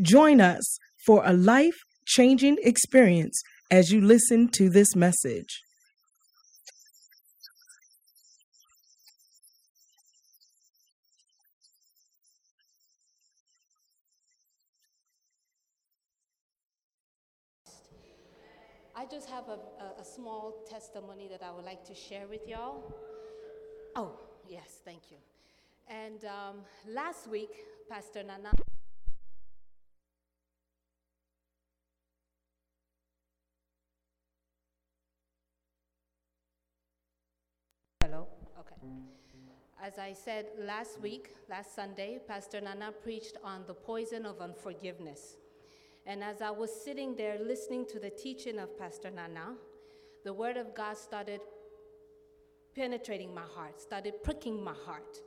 Join us for a life-changing experience as you listen to this message. I just have a, a, a small testimony that I would like to share with y'all. Oh, yes, thank you. And um, last week, Pastor Nana. As I said last week, last Sunday, Pastor Nana preached on the poison of unforgiveness. And as I was sitting there listening to the teaching of Pastor Nana, the Word of God started penetrating my heart, started pricking my heart.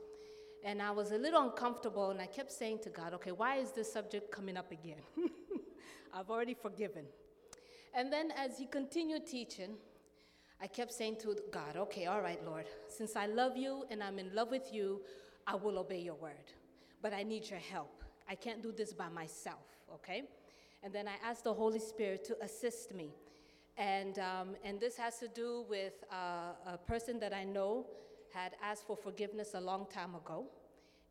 And I was a little uncomfortable, and I kept saying to God, okay, why is this subject coming up again? I've already forgiven. And then as he continued teaching, I kept saying to God, okay, all right, Lord, since I love you and I'm in love with you, I will obey your word. But I need your help. I can't do this by myself, okay? And then I asked the Holy Spirit to assist me. And, um, and this has to do with uh, a person that I know had asked for forgiveness a long time ago.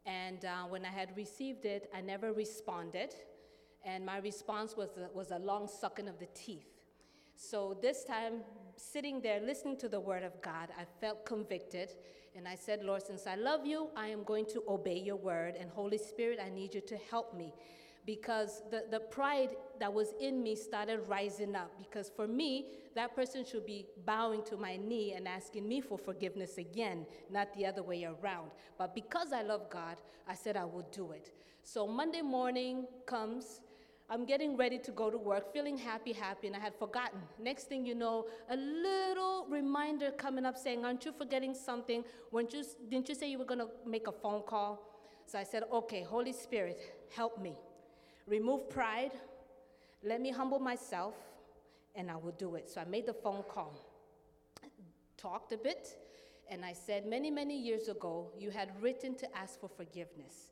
And uh, when I had received it, I never responded. And my response was a, was a long sucking of the teeth. So this time, sitting there listening to the word of God, I felt convicted. And I said, Lord, since I love you, I am going to obey your word. And Holy Spirit, I need you to help me because the, the pride that was in me started rising up. Because for me, that person should be bowing to my knee and asking me for forgiveness again, not the other way around. But because I love God, I said I would do it. So Monday morning comes. I'm getting ready to go to work, feeling happy, happy, and I had forgotten. Next thing you know, a little reminder coming up saying, Aren't you forgetting something? Weren't you, didn't you say you were going to make a phone call? So I said, Okay, Holy Spirit, help me. Remove pride. Let me humble myself, and I will do it. So I made the phone call, talked a bit, and I said, Many, many years ago, you had written to ask for forgiveness.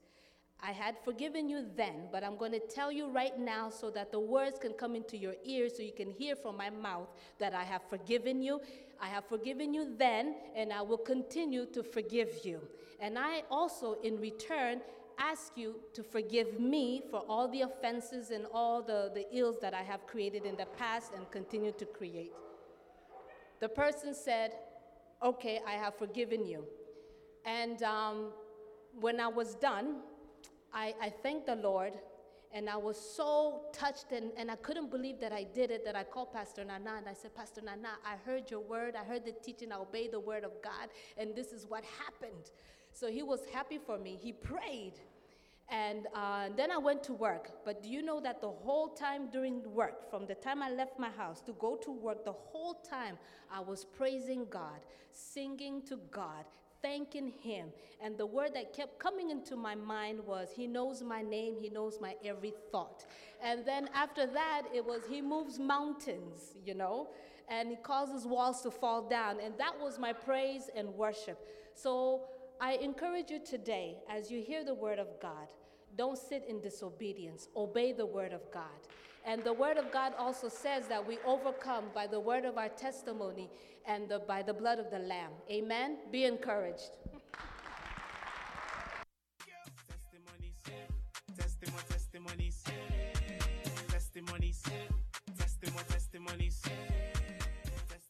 I had forgiven you then, but I'm going to tell you right now so that the words can come into your ears so you can hear from my mouth that I have forgiven you. I have forgiven you then, and I will continue to forgive you. And I also, in return, ask you to forgive me for all the offenses and all the, the ills that I have created in the past and continue to create. The person said, Okay, I have forgiven you. And um, when I was done, I, I thanked the Lord and I was so touched and, and I couldn't believe that I did it that I called Pastor Nana and I said, Pastor Nana, I heard your word, I heard the teaching, I obeyed the word of God, and this is what happened. So he was happy for me. He prayed. And uh, then I went to work. But do you know that the whole time during work, from the time I left my house to go to work, the whole time I was praising God, singing to God, thanking Him. And the word that kept coming into my mind was, He knows my name, He knows my every thought. And then after that, it was, He moves mountains, you know, and He causes walls to fall down. And that was my praise and worship. So I encourage you today, as you hear the word of God, don't sit in disobedience. Obey the word of God. And the word of God also says that we overcome by the word of our testimony and the, by the blood of the Lamb. Amen. Be encouraged.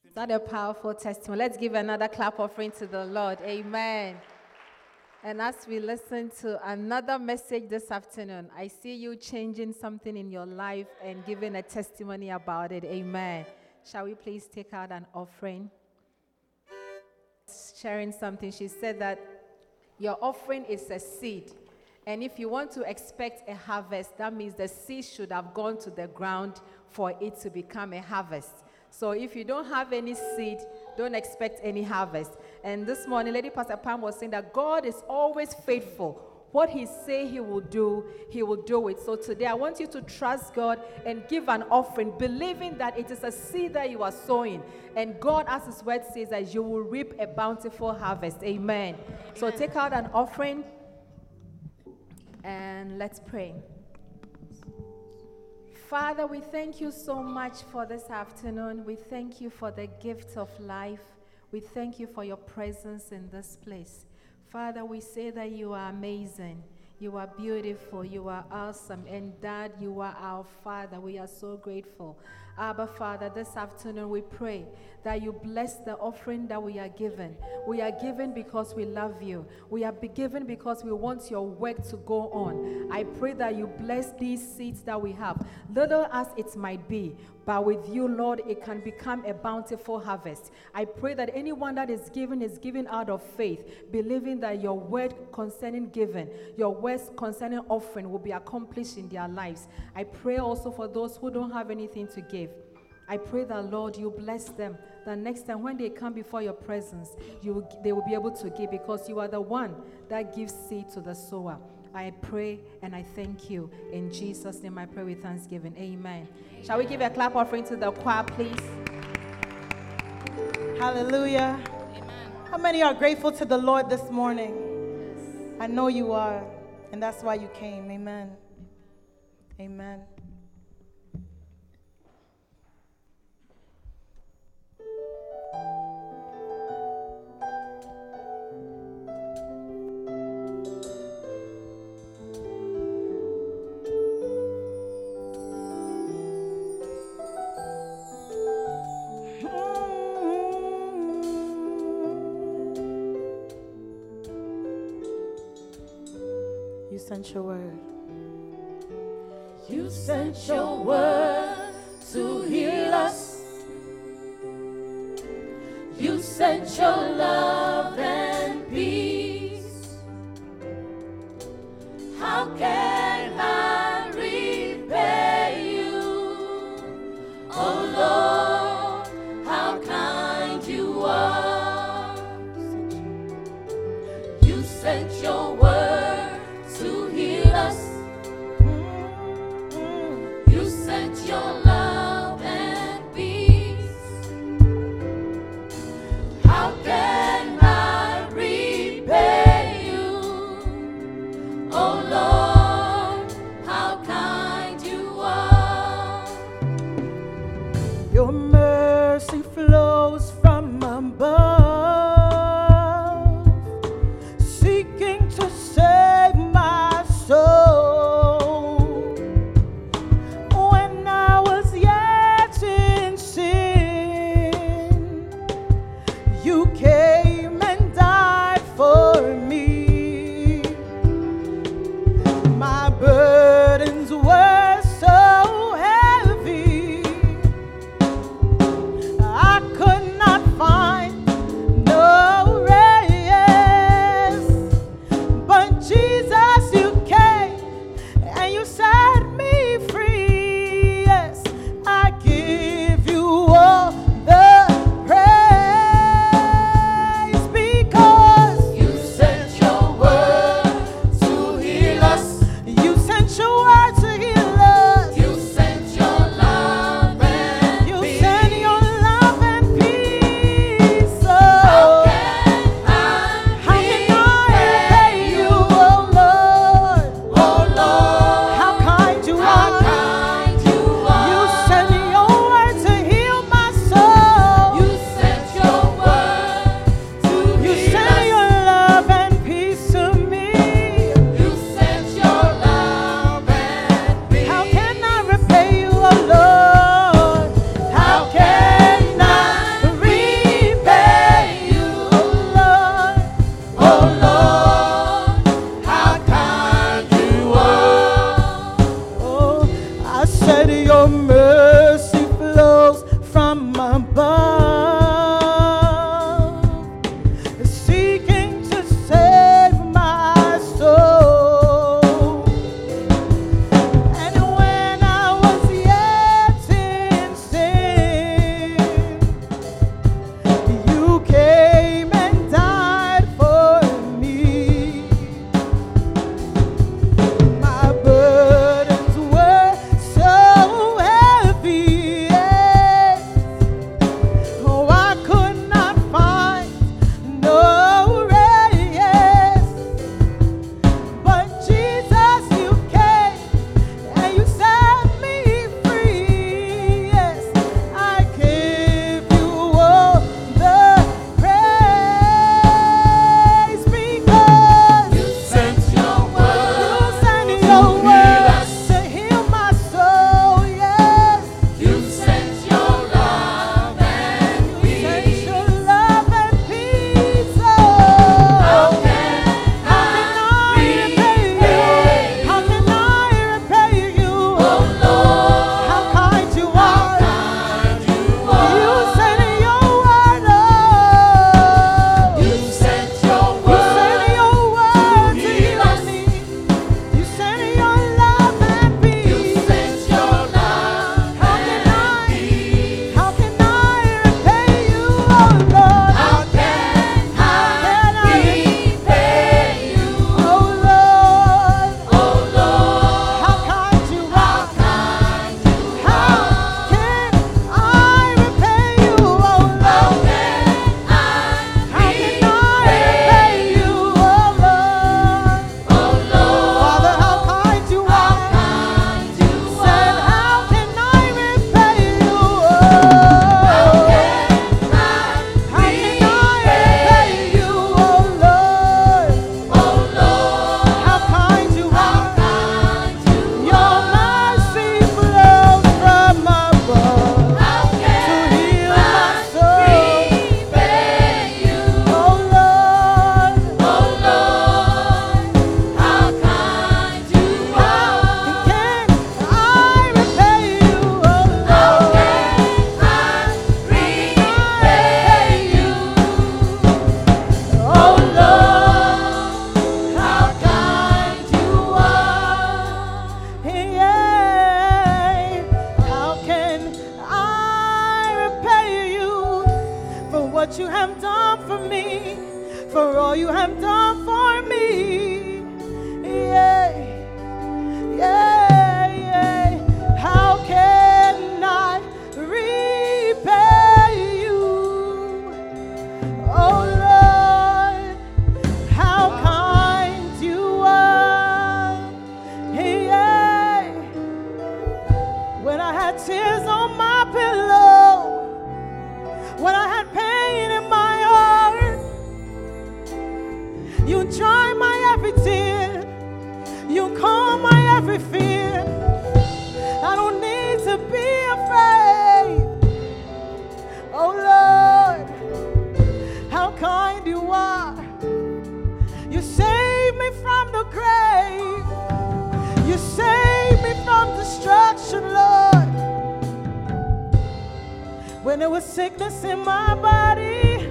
Is that a powerful testimony? Let's give another clap offering to the Lord. Amen. And as we listen to another message this afternoon, I see you changing something in your life and giving a testimony about it. Amen. Shall we please take out an offering? Sharing something, she said that your offering is a seed. And if you want to expect a harvest, that means the seed should have gone to the ground for it to become a harvest. So if you don't have any seed, don't expect any harvest. And this morning, Lady Pastor Pam was saying that God is always faithful. What he say he will do, he will do it. So today I want you to trust God and give an offering, believing that it is a seed that you are sowing. And God, as his word says, that you will reap a bountiful harvest. Amen. Amen. So take out an offering and let's pray. Father, we thank you so much for this afternoon. We thank you for the gift of life. We thank you for your presence in this place. Father, we say that you are amazing. You are beautiful. You are awesome. And Dad, you are our Father. We are so grateful. Abba, Father, this afternoon we pray that you bless the offering that we are given. We are given because we love you. We are given because we want your work to go on. I pray that you bless these seeds that we have, little as it might be. But with you, Lord, it can become a bountiful harvest. I pray that anyone that is given is given out of faith, believing that your word concerning giving, your words concerning offering will be accomplished in their lives. I pray also for those who don't have anything to give. I pray that, Lord, you bless them. That next time when they come before your presence, you will, they will be able to give because you are the one that gives seed to the sower. I pray and I thank you. In Jesus' name I pray with thanksgiving. Amen. Shall we give a clap offering to the choir, please? Hallelujah. Amen. How many are grateful to the Lord this morning? Yes. I know you are, and that's why you came. Amen. Amen. Sent your word. You sent your word to heal us. You sent your love and peace. How can I in my body,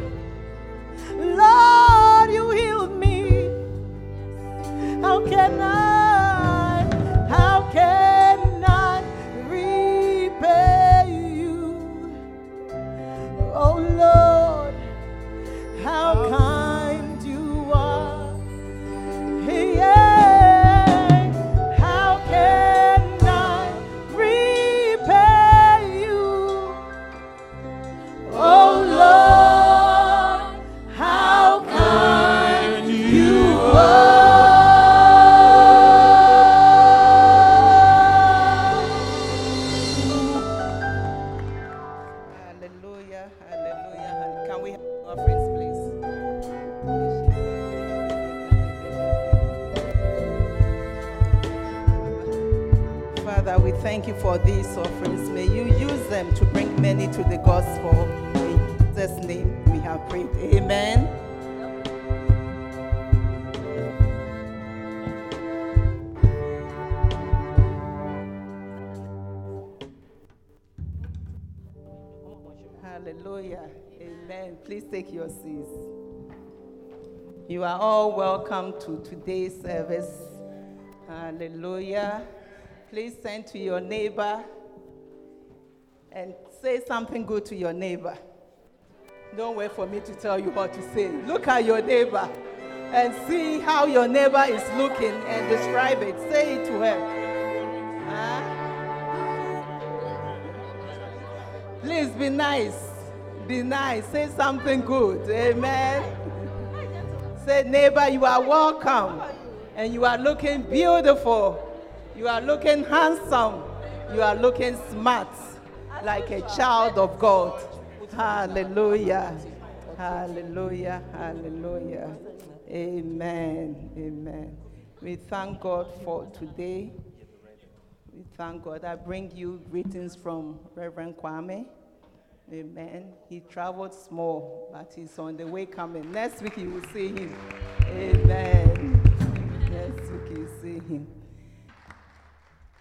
Lord, you healed me. How can I, welcome to today's service. Hallelujah. Please send to your neighbor and say something good to your neighbor. Don't wait for me to tell you what to say. Look at your neighbor and see how your neighbor is looking and describe it. Say it to her. Huh? Please be nice. Be nice. Say something good. Amen. Say, neighbor, you are welcome. And you are looking beautiful. You are looking handsome. You are looking smart, like a child of God. Hallelujah. Hallelujah. Hallelujah. Amen. Amen. We thank God for today. We thank God. I bring you greetings from Reverend Kwame. Amen. He traveled small, but he's on the way coming. Next week you will see him. Amen. Next week you will see him.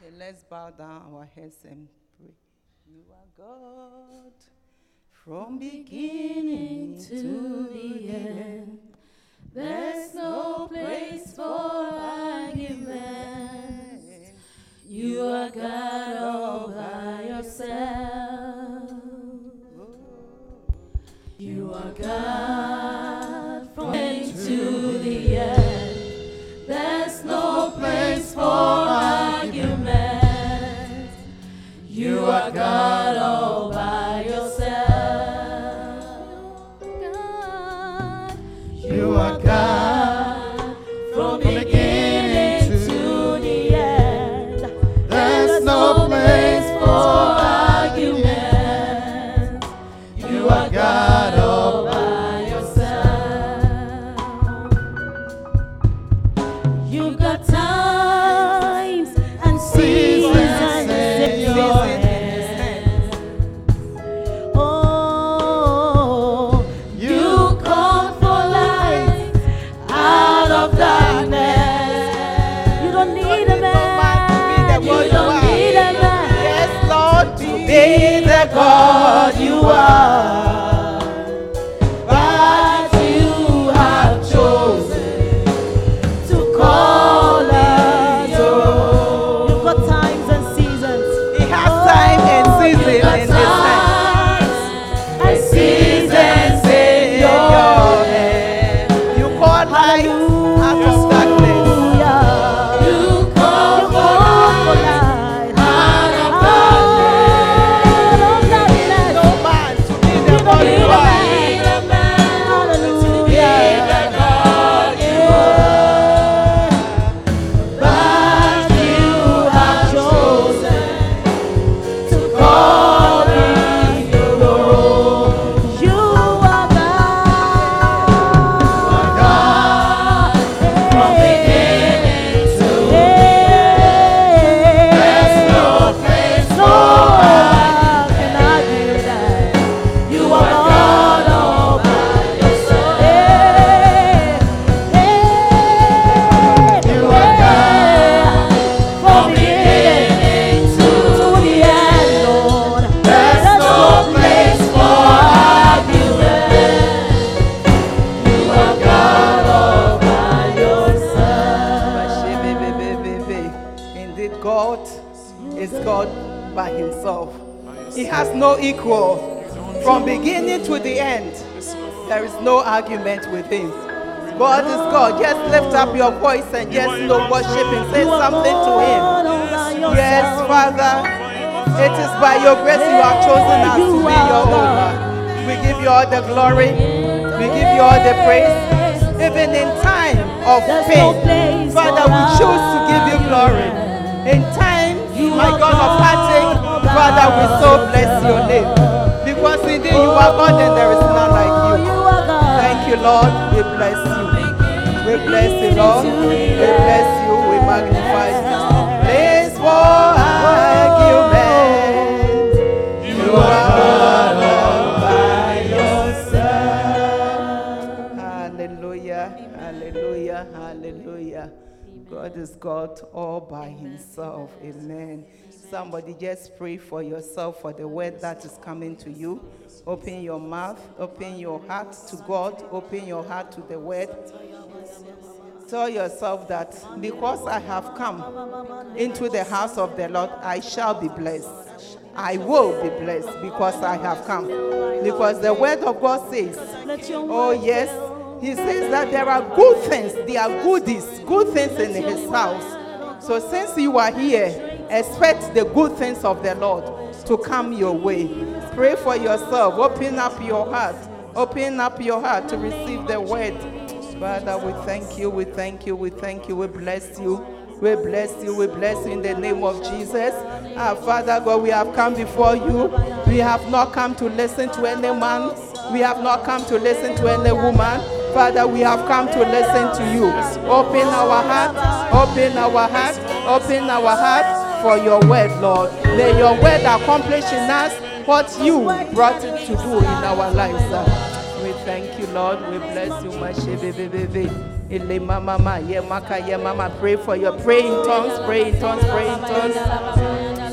Okay, let's bow down our heads and pray. You are God from beginning to the end. There's no place for argument. You are God all by yourself. You are God no argument with him. God is God. Just lift up your voice and just know worship him. Say something to him. Yes, Father. It is by your grace you have chosen us to be your own. We give you all the glory. We give you all the praise. Even in time of pain, Father, we choose to give you glory. In time, my God, of heartache, Father, we so bless your name. Because indeed you are God and there is none like you. You, Lord. We bless you. We bless you, Lord. We bless you. We magnify you. Place for argument. You are God all by yourself. Hallelujah. Hallelujah. Hallelujah. God is God all by himself. Amen. Somebody just pray for yourself for the word that is coming to you. Open your mouth, open your heart to God, open your heart to the word. Tell yourself that because I have come into the house of the Lord, I shall be blessed. I will be blessed because I have come. Because the word of God says, Oh, yes, He says that there are good things, there are goodies, good things in His house. So since you are here, expect the good things of the Lord to come your way. Pray for yourself. Open up your heart. Open up your heart to receive the word. Father, we thank you, we thank you, we thank you, we bless you. We bless you, we bless you in the name of Jesus. Our Father God, we have come before you. We have not come to listen to any man. We have not come to listen to any woman. Father, we have come to listen to you. Open our heart, open our heart, open our heart for your word, Lord. May your word accomplish in us what you brought it to do in our lives. sir. We thank you, Lord. We bless you. Mashebebebebe. Ele mama mama. Pray for your pray in tongues, pray in tongues, pray in tongues.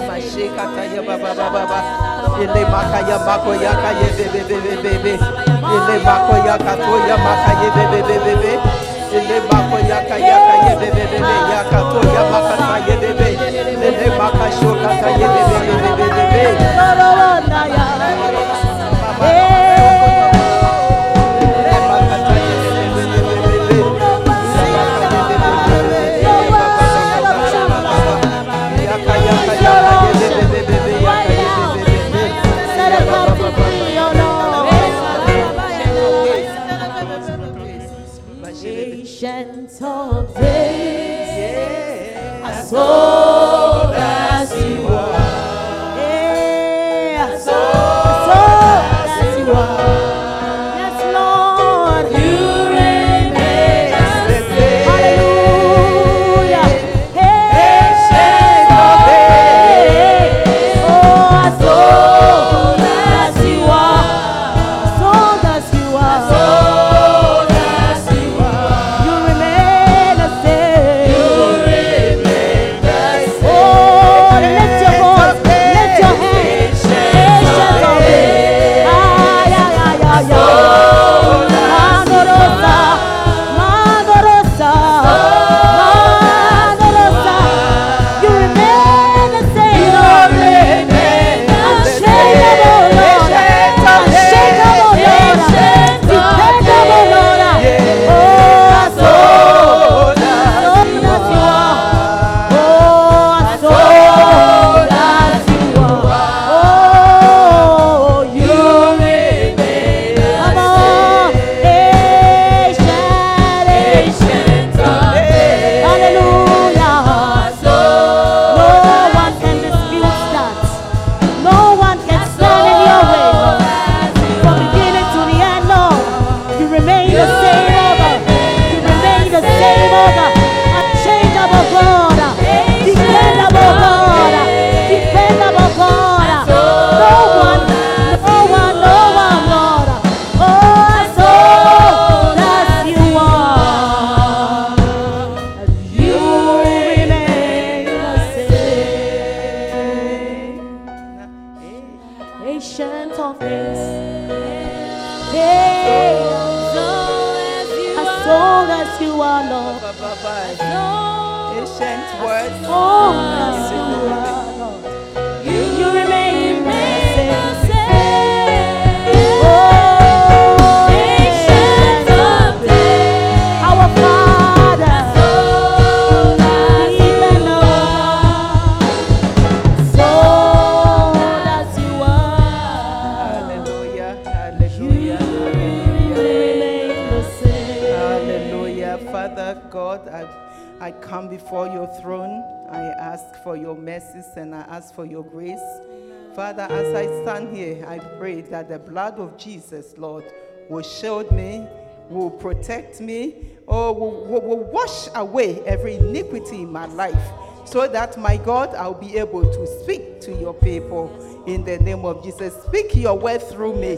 Mashekata ye baba baba baba. Ele maka ye mako ya ka ye bebebebebe. Ele mako ya ka to ya maka ye bebebebebe. Ele mako ya ka ya ka ye bebebebe ya ka to ya maka ta ye bebe. Ele maka Jesus, Lord, will shield me, will protect me, or will, will, will wash away every iniquity in my life so that, my God, I'll be able to speak to your people in the name of Jesus. Speak your word through me.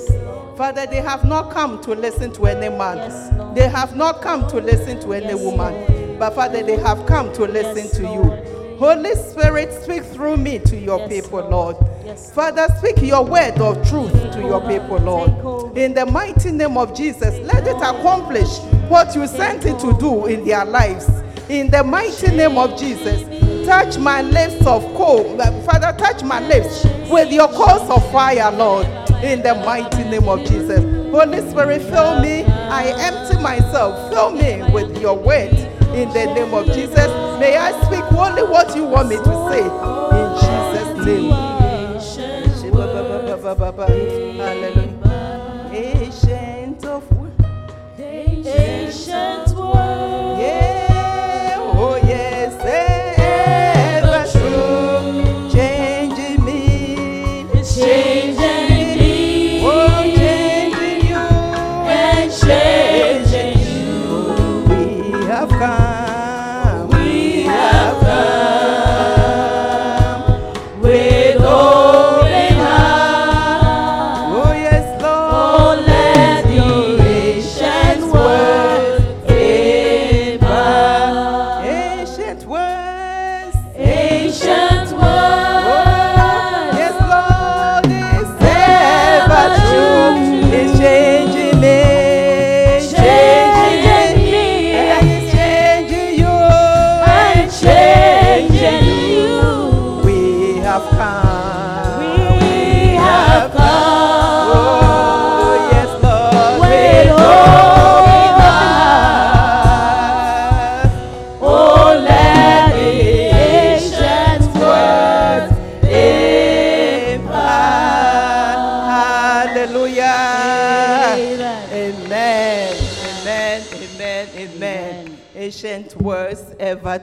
Father, they have not come to listen to any man, Yes, they have not come to listen to any Yes, woman, but Father, they have come to listen Yes, to you. Holy Spirit, speak through me to your people, Lord. Lord. Yes, Father, speak your word of truth to your people, Lord. In the mighty name of Jesus, let it accomplish what you sent it to do in their lives. In the mighty name of Jesus, touch my lips of coal. Father, touch my lips with your coals of fire, Lord. In the mighty name of Jesus. Holy Spirit, fill me. I empty myself. Fill me with your word. In the name of Jesus, may I speak only what you want me to say. In Jesus' name. Hallelujah. Ancient of Ancient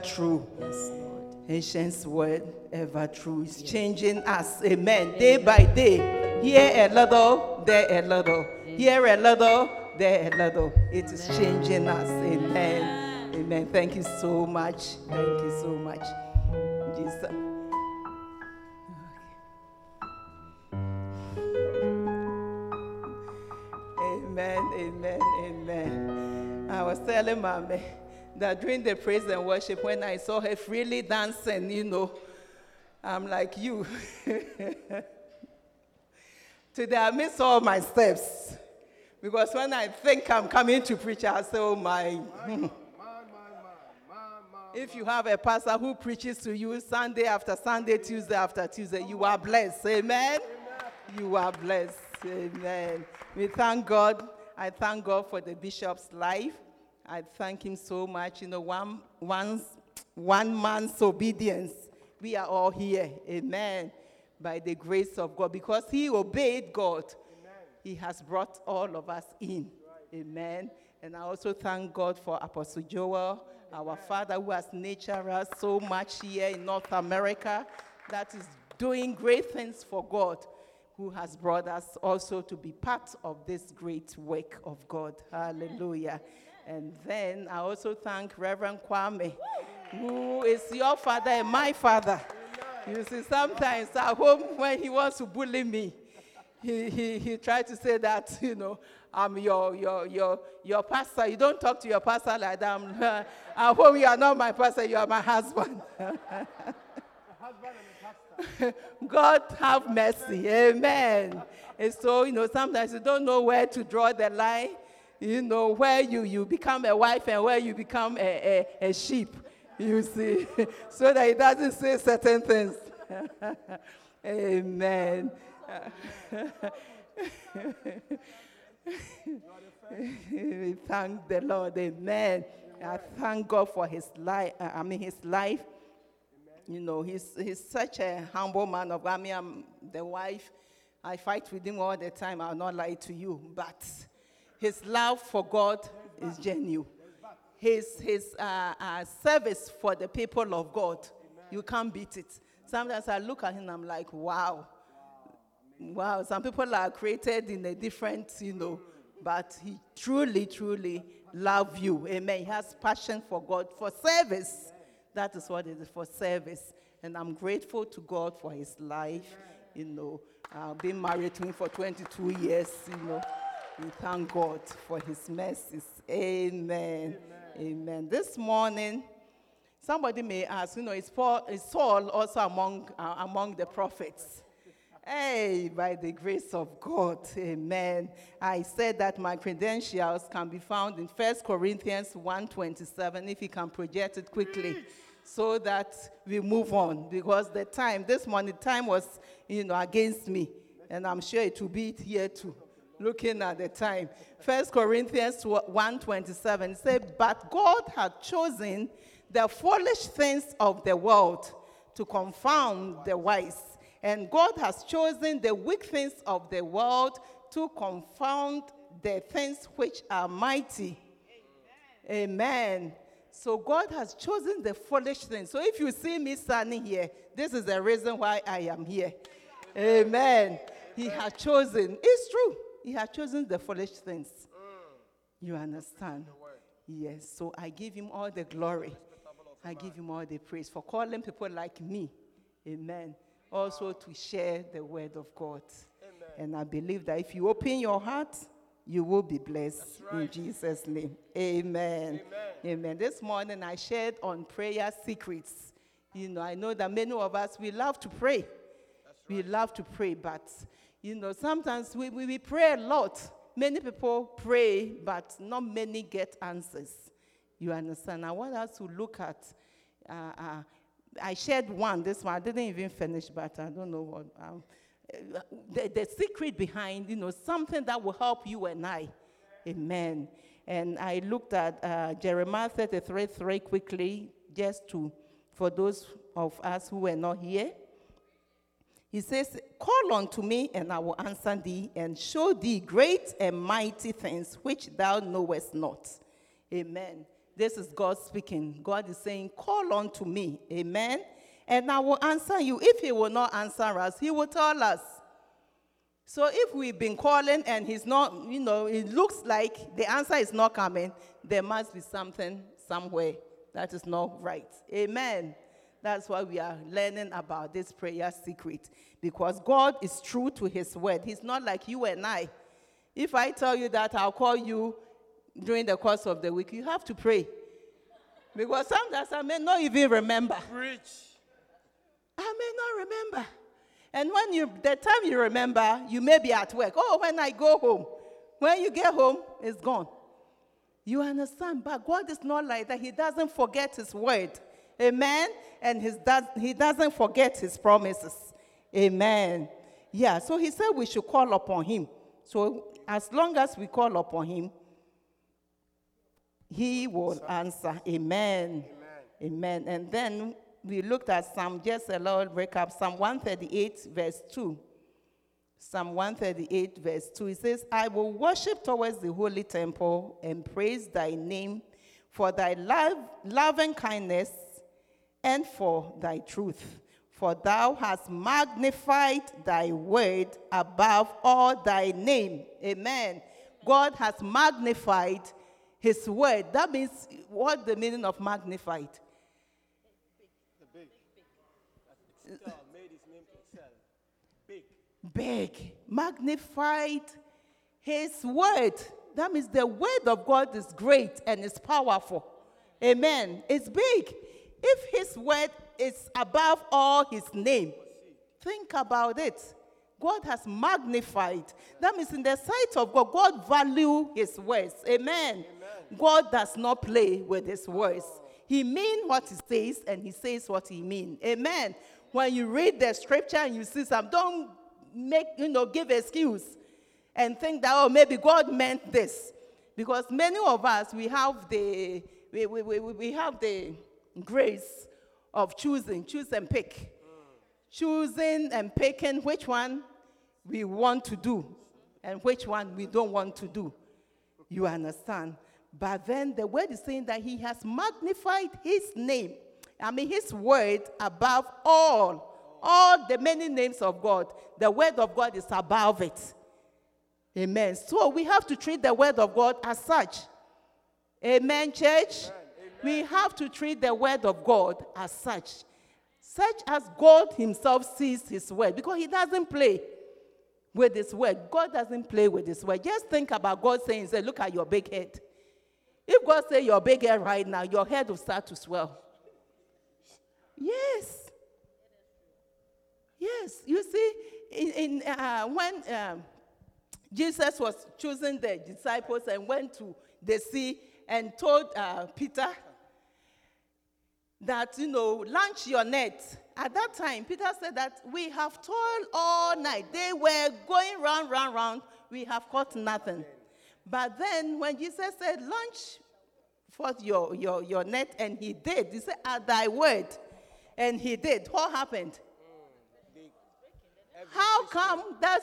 true. Yes, Lord. Ancient word ever true is changing us. Amen. Day by day. Here a little, there a little. Here a little, there a little. It is changing us. Amen. Amen. Thank you so much. Thank you so much. Jesus. Amen, amen, amen. I was telling Mommy that during the praise and worship, when I saw her freely dancing, you know, I'm like you. Today I miss all my steps. Because when I think I'm coming to preach, I say, oh my. If you have a pastor who preaches to you Sunday after Sunday, Tuesday after Tuesday, you are blessed. Amen. You are blessed. Amen. We thank God. I thank God for the bishop's life. I thank him so much. You know, one, one, one man's obedience. We are all here. Amen. By the grace of God. Because he obeyed God, he has brought all of us in. Amen. And I also thank God for Apostle Joel, our father who has nurtured us so much here in North America, that is doing great things for God, who has brought us also to be part of this great work of God. Hallelujah. And then I also thank Reverend Kwame, who is your father and my father. You see, sometimes at home when he wants to bully me, he, he, he tried to say that, you know, I'm your, your, your, your pastor. You don't talk to your pastor like that. I'm, at home, you are not my pastor, you are my husband. God have mercy. Amen. And so, you know, sometimes you don't know where to draw the line, you know, where you, you become a wife and where you become a, a, a sheep, you see, so that he doesn't say certain things. Amen. we thank the Lord. Amen. I thank God for his life. Uh, I mean, his life. You know, he's, he's such a humble man of God. I mean, I'm the wife. I fight with him all the time. I'll not lie to you. But his love for God is genuine. his, his uh, uh, service for the people of God. You can't beat it. Sometimes I look at him, I'm like, wow. Wow, some people are created in a different, you know, but he truly, truly love you. Amen. He has passion for God, for service. That is what it is for service. And I'm grateful to God for his life. You know, I've been married to him for 22 years, you know. We thank God for his mercies. Amen. Amen. Amen. This morning, somebody may ask, you know, is, Paul, is Saul also among, uh, among the prophets? Hey, by the grace of God, amen. I said that my credentials can be found in 1 Corinthians 1.27, if you can project it quickly, so that we move on. Because the time, this morning, time was, you know, against me. And I'm sure it will be here too, looking at the time. 1 Corinthians 1.27, it said, But God had chosen the foolish things of the world to confound the wise. And God has chosen the weak things of the world to confound the things which are mighty. Amen. Amen. So God has chosen the foolish things. So if you see me standing here, this is the reason why I am here. Amen. Amen. He has chosen. It's true. He had chosen the foolish things. You understand? Yes. So I give him all the glory. I give him all the praise for calling people like me. Amen also to share the word of God. Amen. And I believe that if you open your heart, you will be blessed right. in Jesus' name. Amen. Amen. Amen. This morning I shared on prayer secrets. You know, I know that many of us we love to pray. Right. We love to pray, but you know, sometimes we, we, we pray a lot. Many people pray, but not many get answers. You understand? I want us to look at uh, uh, I shared one, this one, I didn't even finish, but I don't know what. Um, the, the secret behind, you know, something that will help you and I. Amen. And I looked at uh, Jeremiah 33 3 quickly, just to, for those of us who were not here. He says, Call unto me, and I will answer thee, and show thee great and mighty things which thou knowest not. Amen. This is God speaking. God is saying, Call unto me. Amen. And I will answer you. If He will not answer us, He will tell us. So if we've been calling and He's not, you know, it looks like the answer is not coming, there must be something somewhere that is not right. Amen. That's why we are learning about this prayer secret. Because God is true to His word. He's not like you and I. If I tell you that I'll call you during the course of the week, you have to pray. Because sometimes I may not even remember. Preach. I may not remember. And when you, the time you remember, you may be at work. Oh, when I go home. When you get home, it's gone. You understand? But God is not like that. He doesn't forget His word. Amen. And his, He doesn't forget His promises. Amen. Yeah, so He said we should call upon Him. So as long as we call upon Him, he will answer. Amen. Amen. Amen. And then we looked at Psalm, just a little recap, Psalm 138, verse 2. Psalm 138, verse 2. It says, I will worship towards the holy temple and praise thy name for thy love, loving kindness and for thy truth. For thou hast magnified thy word above all thy name. Amen. God has magnified his word. That means what the meaning of magnified? Big. Big. Big. Magnified his word. That means the word of God is great and is powerful. Amen. It's big. If his word is above all his name, think about it. God has magnified. That means in the sight of God, God value his words. Amen. Amen. God does not play with his words. He means what he says and he says what he means. Amen. When you read the scripture and you see some, don't make, you know, give excuse and think that, oh, maybe God meant this. Because many of us, we have the, we, we, we, we have the grace of choosing, choose and pick. Choosing and picking which one we want to do and which one we don't want to do. You understand? But then the word is saying that he has magnified his name. I mean, his word above all, all the many names of God. The word of God is above it. Amen. So we have to treat the word of God as such. Amen, church. We have to treat the word of God as such, such as God Himself sees His word, because He doesn't play with His word. God doesn't play with His word. Just think about God saying, "Say, look at your big head." If God say your big head right now, your head will start to swell. Yes. Yes. You see, in, in uh, when um, Jesus was choosing the disciples and went to the sea and told uh, Peter that, you know, launch your net. At that time, Peter said that we have toiled all night. They were going round, round, round. We have caught nothing. But then when Jesus said, launch forth your, your, your net, and he did. He said, at thy word. And he did. What happened? How come that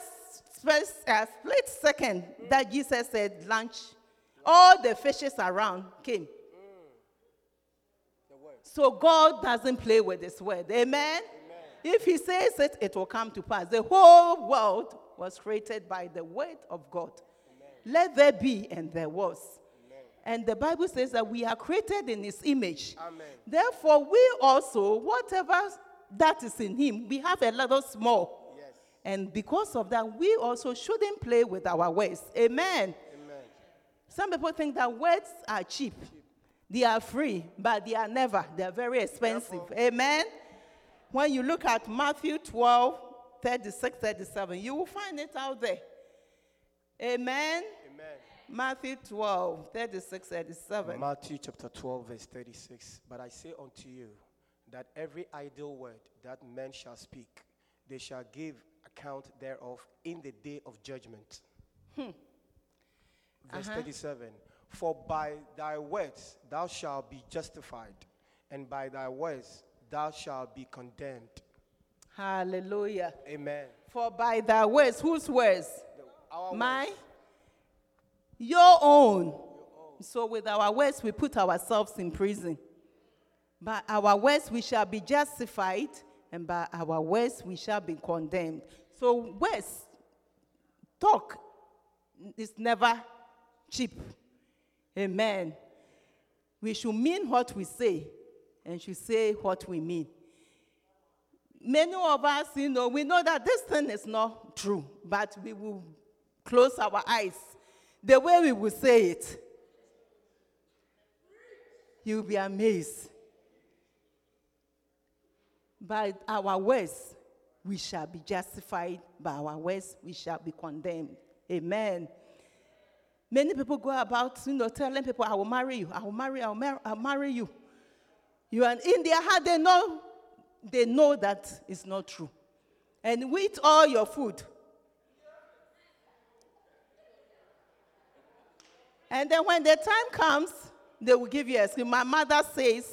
first uh, split second that Jesus said launch, all the fishes around came? So God doesn't play with his word. Amen? If he says it, it will come to pass. The whole world was created by the word of God. Let there be, and there was. And the Bible says that we are created in his image. Therefore, we also, whatever that is in him, we have a little small. And because of that, we also shouldn't play with our words. Amen. Some people think that words are cheap. They are free, but they are never. They are very expensive. Amen. When you look at Matthew 12, 36, 37, you will find it out there. Amen. Amen. Matthew 12, 36, 37. Matthew chapter 12, verse 36. But I say unto you that every idle word that men shall speak, they shall give account thereof in the day of judgment. Hmm. Verse uh-huh. 37. For by thy words thou shalt be justified, and by thy words thou shalt be condemned. Hallelujah. Amen. For by thy words, whose words? Our My? words. Your own. So with our words, we put ourselves in prison. By our words, we shall be justified, and by our words, we shall be condemned. So, words, talk is never cheap. Amen. We should mean what we say, and should say what we mean. Many of us, you know, we know that this thing is not true, but we will close our eyes the way we will say it. You'll be amazed. By our words, we shall be justified. By our words, we shall be condemned. Amen. Many people go about, you know, telling people, I will marry you, I will marry you, I'll, mar- I'll marry you. You are in their heart, they know, they know that it's not true. And with all your food. And then when the time comes, they will give you a excuse. My mother says,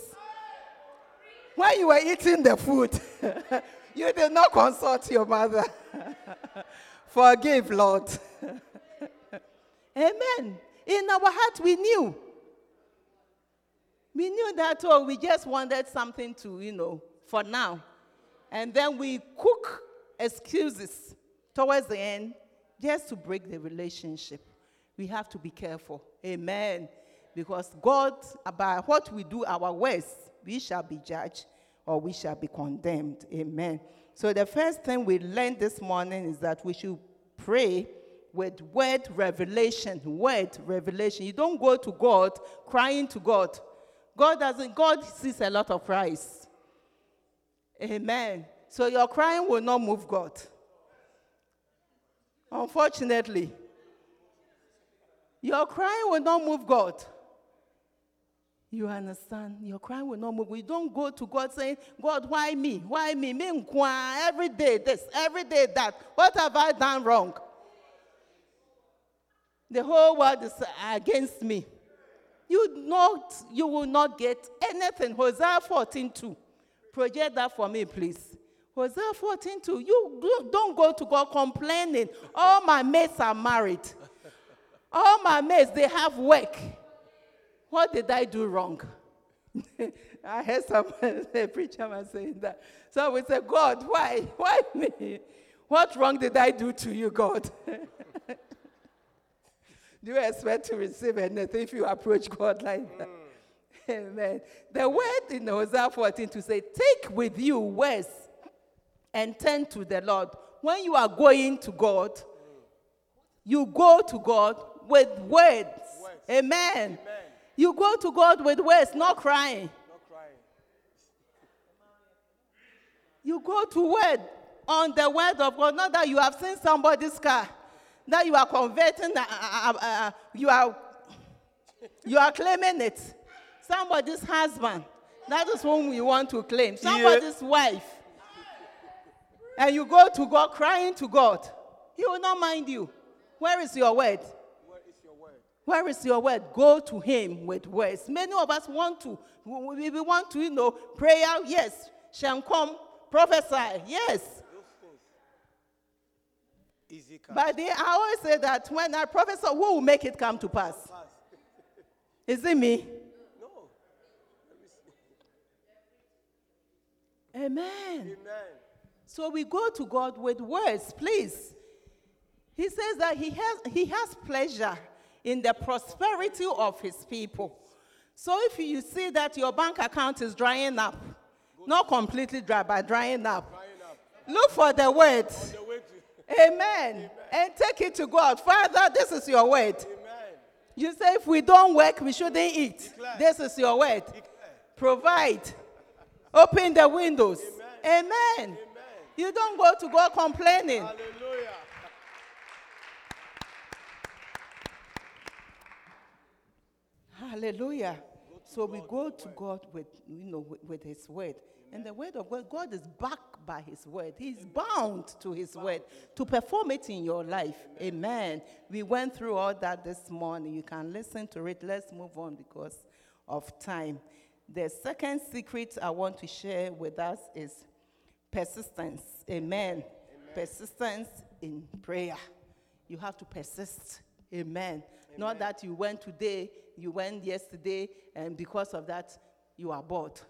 when you were eating the food, you did not consult your mother. Forgive, Lord. Amen. In our heart, we knew. We knew that, oh, we just wanted something to, you know, for now. And then we cook excuses towards the end just to break the relationship. We have to be careful. Amen. Because God, by what we do, our words, we shall be judged or we shall be condemned. Amen. So the first thing we learned this morning is that we should pray with word revelation. Word revelation. You don't go to God crying to God. God doesn't, God sees a lot of cries. Amen. So your crying will not move God. Unfortunately, your crying will not move God. You understand? Your crying will not move. We don't go to God saying, God, why me? Why me? Me every day this, every day that. What have I done wrong? The whole world is against me. You not, you will not get anything. Hosea 14 2. Project that for me, please. Hosea 14 2. You do- don't go to God complaining. All my mates are married. All my mates, they have work. What did I do wrong? I heard someone, a preacher was saying that. So we say, God, why? Why me? What wrong did I do to you, God? do you expect to receive anything if you approach God like that? Hmm. Amen. The word in Hosea 14 to say, take with you words and turn to the Lord. When you are going to God, you go to God with words. Amen. You go to God with words, not crying. You go to word on the word of God, not that you have seen somebody's car, that you are converting, uh, uh, uh, uh, you are you are claiming it. Somebody's husband, that is whom you want to claim. Somebody's wife. And you go to God crying to God. He will not mind you. Where is your word? Where is your word? Where is your word? Go to him with words. Many of us want to, we, we want to, you know, prayer, yes. Shall come, prophesy, yes. But they, I always say that when I prophesy, who will make it come to pass? Is it me? no. Amen. Amen. So we go to God with words, please. He says that he has, he has pleasure in the prosperity of his people. So if you see that your bank account is drying up, not completely dry, but drying up, look for the word. To Amen. And take it to God. Father, this is your word. Amen. You say if we don't work, we shouldn't eat. Declare. This is your word. Declare. Provide. Open the windows. Amen. You don't go to God complaining. Hallelujah. Hallelujah. So we go to God with, you know, with, with His word. And the word of God, God is backed by His word. He's bound to His word to perform it in your life. Amen. We went through all that this morning. You can listen to it. Let's move on because of time. The second secret I want to share with us is persistence. Amen. Persistence in prayer. You have to persist. Amen. Not that you went today, you went yesterday, and because of that, you are bored.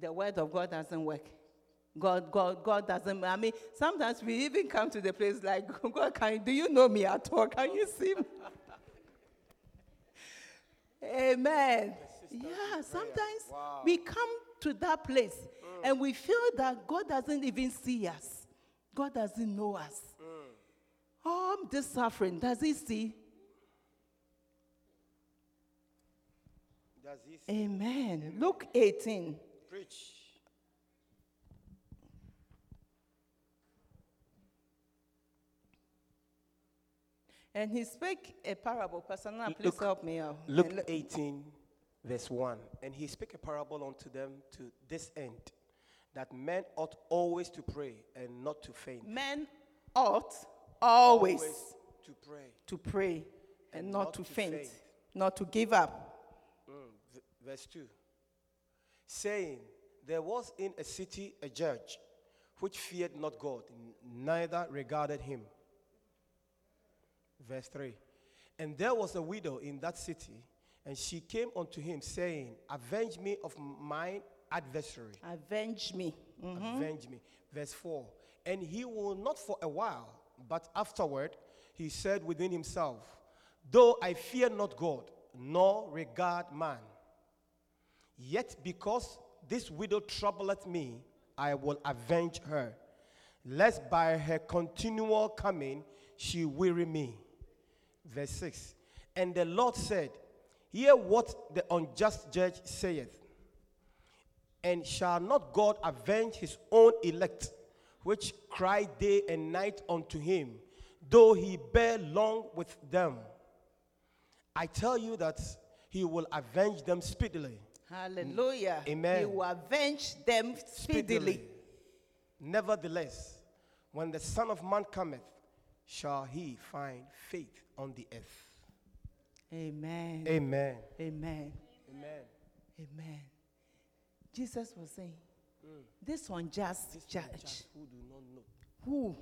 The word of God doesn't work. God, God, God doesn't. I mean, sometimes we even come to the place like, God, can do you know me at all? Can you see me? Amen. Yeah, sometimes we come to that place mm. and we feel that God doesn't even see us. God doesn't know us. Mm. Oh, I'm just suffering. Does he see? Does he see? Amen. Luke 18. preach? And he spake a parable. Pastor Nana, please Luke- help me out. Luke And look- 18, verse 1. And he spake a parable unto them to this end, that men ought always to pray and not to faint. Men ought always, to pray. to pray and, not, to, faint, not to give up. Mm, v- verse 2. Saying, There was in a city a judge which feared not God, neither regarded him. Verse 3. And there was a widow in that city, and she came unto him, saying, Avenge me of mine adversary. Avenge me. Mm. Avenge me. Verse 4. And he will not for a while, but afterward he said within himself, Though I fear not God, nor regard man, yet because this widow troubleth me, I will avenge her, lest by her continual coming she weary me. Verse 6. And the Lord said, Hear what the unjust judge saith. And shall not God avenge his own elect, which cry day and night unto him, though he bear long with them? I tell you that he will avenge them speedily. Hallelujah. Amen. He will avenge them speedily. Nevertheless, when the Son of Man cometh, shall he find faith on the earth. Amen. Amen. Amen. Amen. Amen. Jesus was saying, mm. this unjust judge Just who do not know, who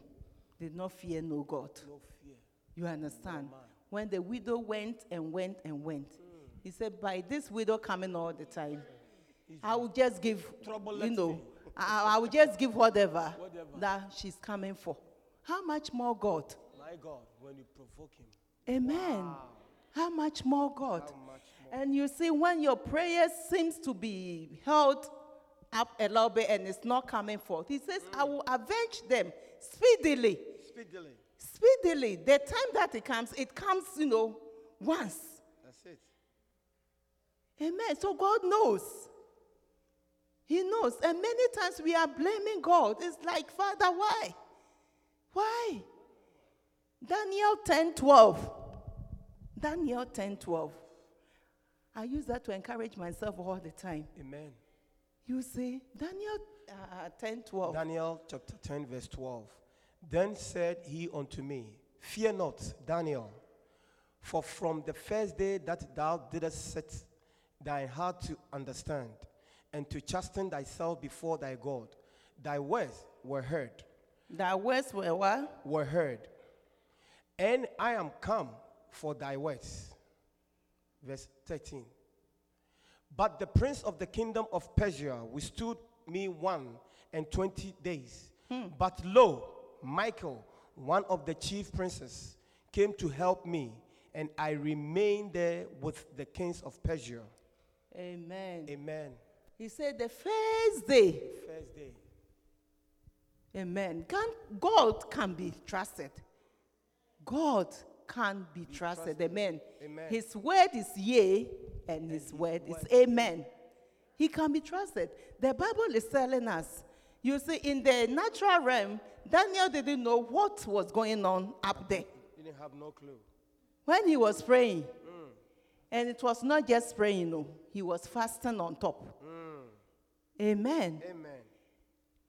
did not fear no God. no fear. You understand? When the widow went and went and went, mm. He said, by this widow coming all the time, I will just give, Trouble you know. I, I will just give whatever, Whatever. that she's coming for. How much more God? My God, when you provoke him, Amen. How much more God? much more? And you see, when your prayer seems to be held up a little bit and it's not coming forth, he says, I mm. will avenge them speedily. Speedily. Speedily. The time that it comes, it comes, you know, once. That's it. Amen. So God knows. He knows. And many times we are blaming God. It's like, Father, why? Why? Daniel 10 12. Daniel 10 12. I use that to encourage myself all the time. Amen. You see, Daniel uh, 10 12. Daniel chapter 10, verse 12. Then said he unto me, Fear not, Daniel, for from the first day that thou didst set thy heart to understand and to chasten thyself before thy God, thy words were heard, Thy words were what? were heard. And I am come for thy words. Verse 13. But the prince of the kingdom of Persia withstood me one and twenty days. Hmm. But lo, Michael, one of the chief princes, came to help me, and I remained there with the kings of Persia. Amen. Amen. He said, The first day First day. Amen. Can, God can be trusted. God can be, trusted. Amen. Amen. His word is yea, and his, word, is amen. He can be trusted. The Bible is telling us, you see, in the natural realm, Daniel didn't know what was going on up there He Didn't have no clue. when he was praying. Mm. And it was not just praying, no, he was fasting on top. Mm. Amen. Amen.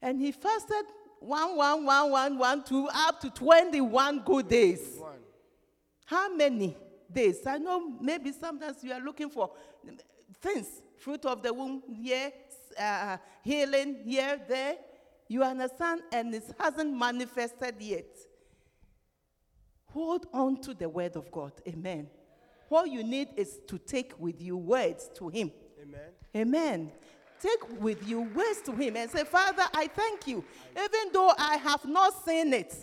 And he fasted one, one, one, one, one, two, up to 21 good days. How many days? I know maybe sometimes you are looking for things, fruit of the womb here, uh, healing here, there. You understand? And it hasn't manifested yet. Hold on to the word of God. Amen. What you need is to take with you words to Him. Amen. Amen. Take with you words to him and say, Father, I thank you. Even though I have not seen it,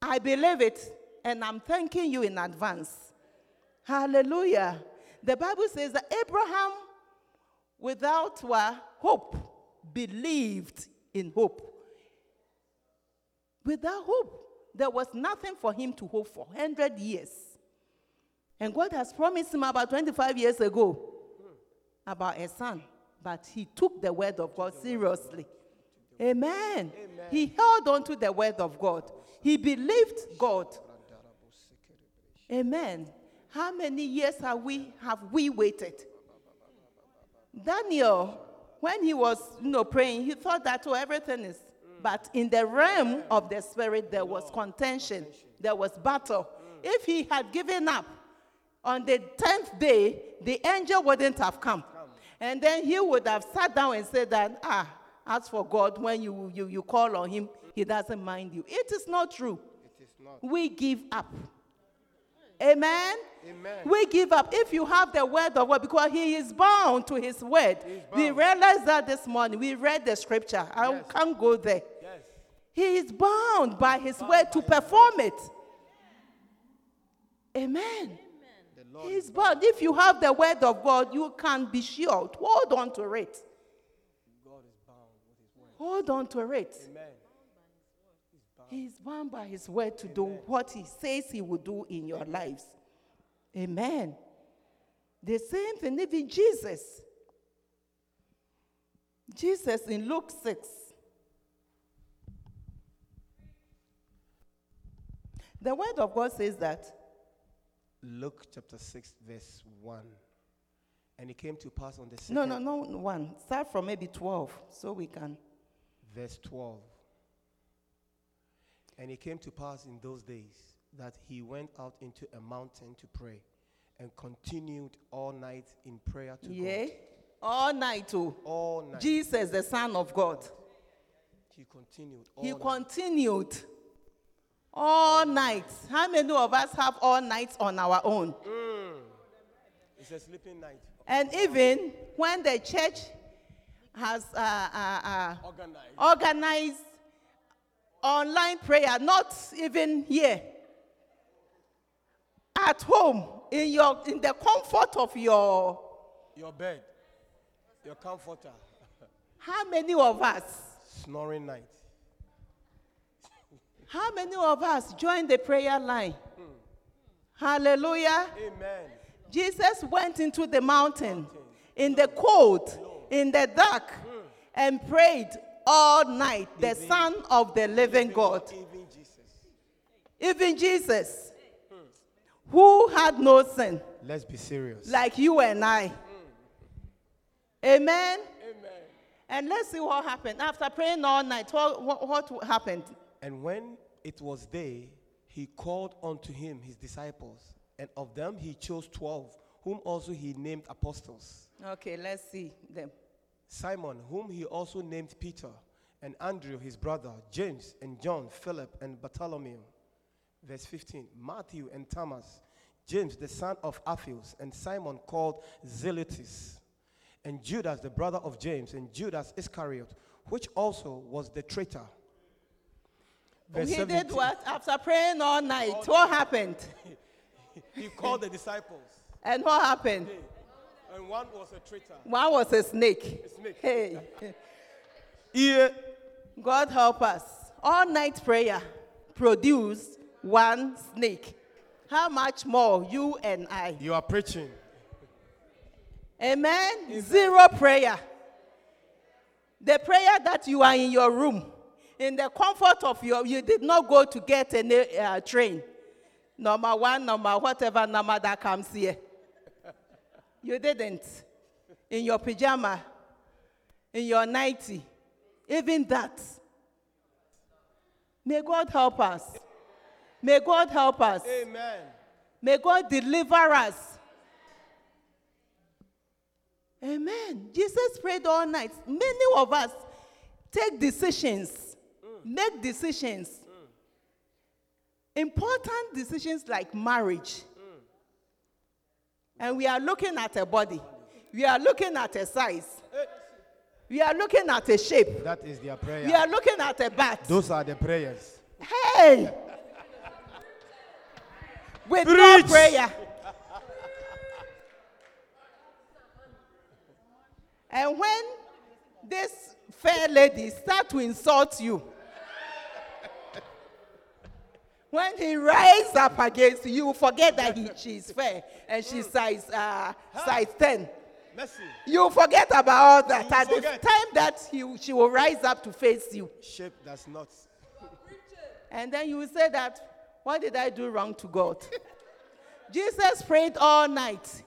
I believe it, and I'm thanking you in advance. Hallelujah. The Bible says that Abraham, without hope, believed in hope. Without hope, there was nothing for him to hope for. 100 years. And God has promised him about 25 years ago about a son, but he took the word of God seriously. Amen. He held on to the word of God. He believed God. Amen. How many years have we have we waited? Daniel, when he was you know praying, he thought that oh everything is. But in the realm of the spirit, there was contention, there was battle. If he had given up, on the tenth day, the angel wouldn't have come. And then he would have sat down and said that, ah, as for God, when you, you, you call on him, he doesn't mind you. It is not true. It is not. We give up. Amen? Amen. We give up. If you have the word of God, because he is bound to his word. We bound. realized that this morning. We read the scripture. I Yes. can't go there. Yes. He is bound by his word to perform it. Amen. The He's bound. If you have the word of God, you can be sure. Hold on to it. God is bound with his word. Hold on to it. Amen. He's bound by his word to do what he says he will do in your lives. Amen. The same thing, even Jesus. Jesus in Luke 6. The word of God says that Luke chapter 6, verse 1. And it came to pass on the second, no, no, no, one. Start from maybe 12 so we can. verse 12. And it came to pass in those days that he went out into a mountain to pray and continued all night in prayer to Yeah. God. All night, too. All night. Jesus, the Son of God. he continued all He night. continued all night. How many of us have all nights on our own? It's a sleeping night. And even when the church has uh, uh, uh, Organized. organized online prayer, not even here, at home, in, your, in the comfort of your. Your bed. Your comforter. How many of us? Snoring night. How many of us join the prayer line? Hallelujah. Amen. Jesus went into the mountain in the cold, in the dark, and prayed all night, the Son of the living God. Even Jesus. Even Jesus, who had no sin, Let's be serious. like you and I. Amen. Amen. And let's see what happened. After praying all night, what, what, what happened? And when it was they he called unto him his disciples, and of them he chose twelve, whom also he named apostles. Okay, let's see them. Simon, whom he also named Peter, and Andrew his brother, James and John, Philip and Bartholomew. Verse 15 Matthew and Thomas, James the son of Alphaeus, and Simon called Zelotes, and Judas the brother of James, and Judas Iscariot, which also was the traitor. Verse he 17, did what? After praying all night, what happened? He called the disciples, And what happened? and one was a traitor. One was a snake. snake. Hey, Yeah. Uh, God help us. All night prayer produced one snake. How much more you and I? You are preaching. Amen. Zero prayer. The prayer that you are in your room, in the comfort of your, you did not go to get a uh, train. Number one, number whatever number that comes here. You didn't. In your pajama, in your nightie, even that. May God help us. May God help us. Amen. May God deliver us. Amen. Jesus prayed all night. Many of us take decisions, make decisions. Important decisions like marriage. And we are looking at a body, we are looking at a size, we are looking at a shape, That is their prayer. we are looking at a bat. Those are the prayers. Hey! With no prayer. and when this fair lady start to insult you, when he rise up against you, you forget that he, she's fair and she's size, uh, size 10. Mercy. You forget about all that. You At the time that he, she will rise up to face you. Shape does not. And then you will say that, what did I do wrong to God? Jesus prayed all night.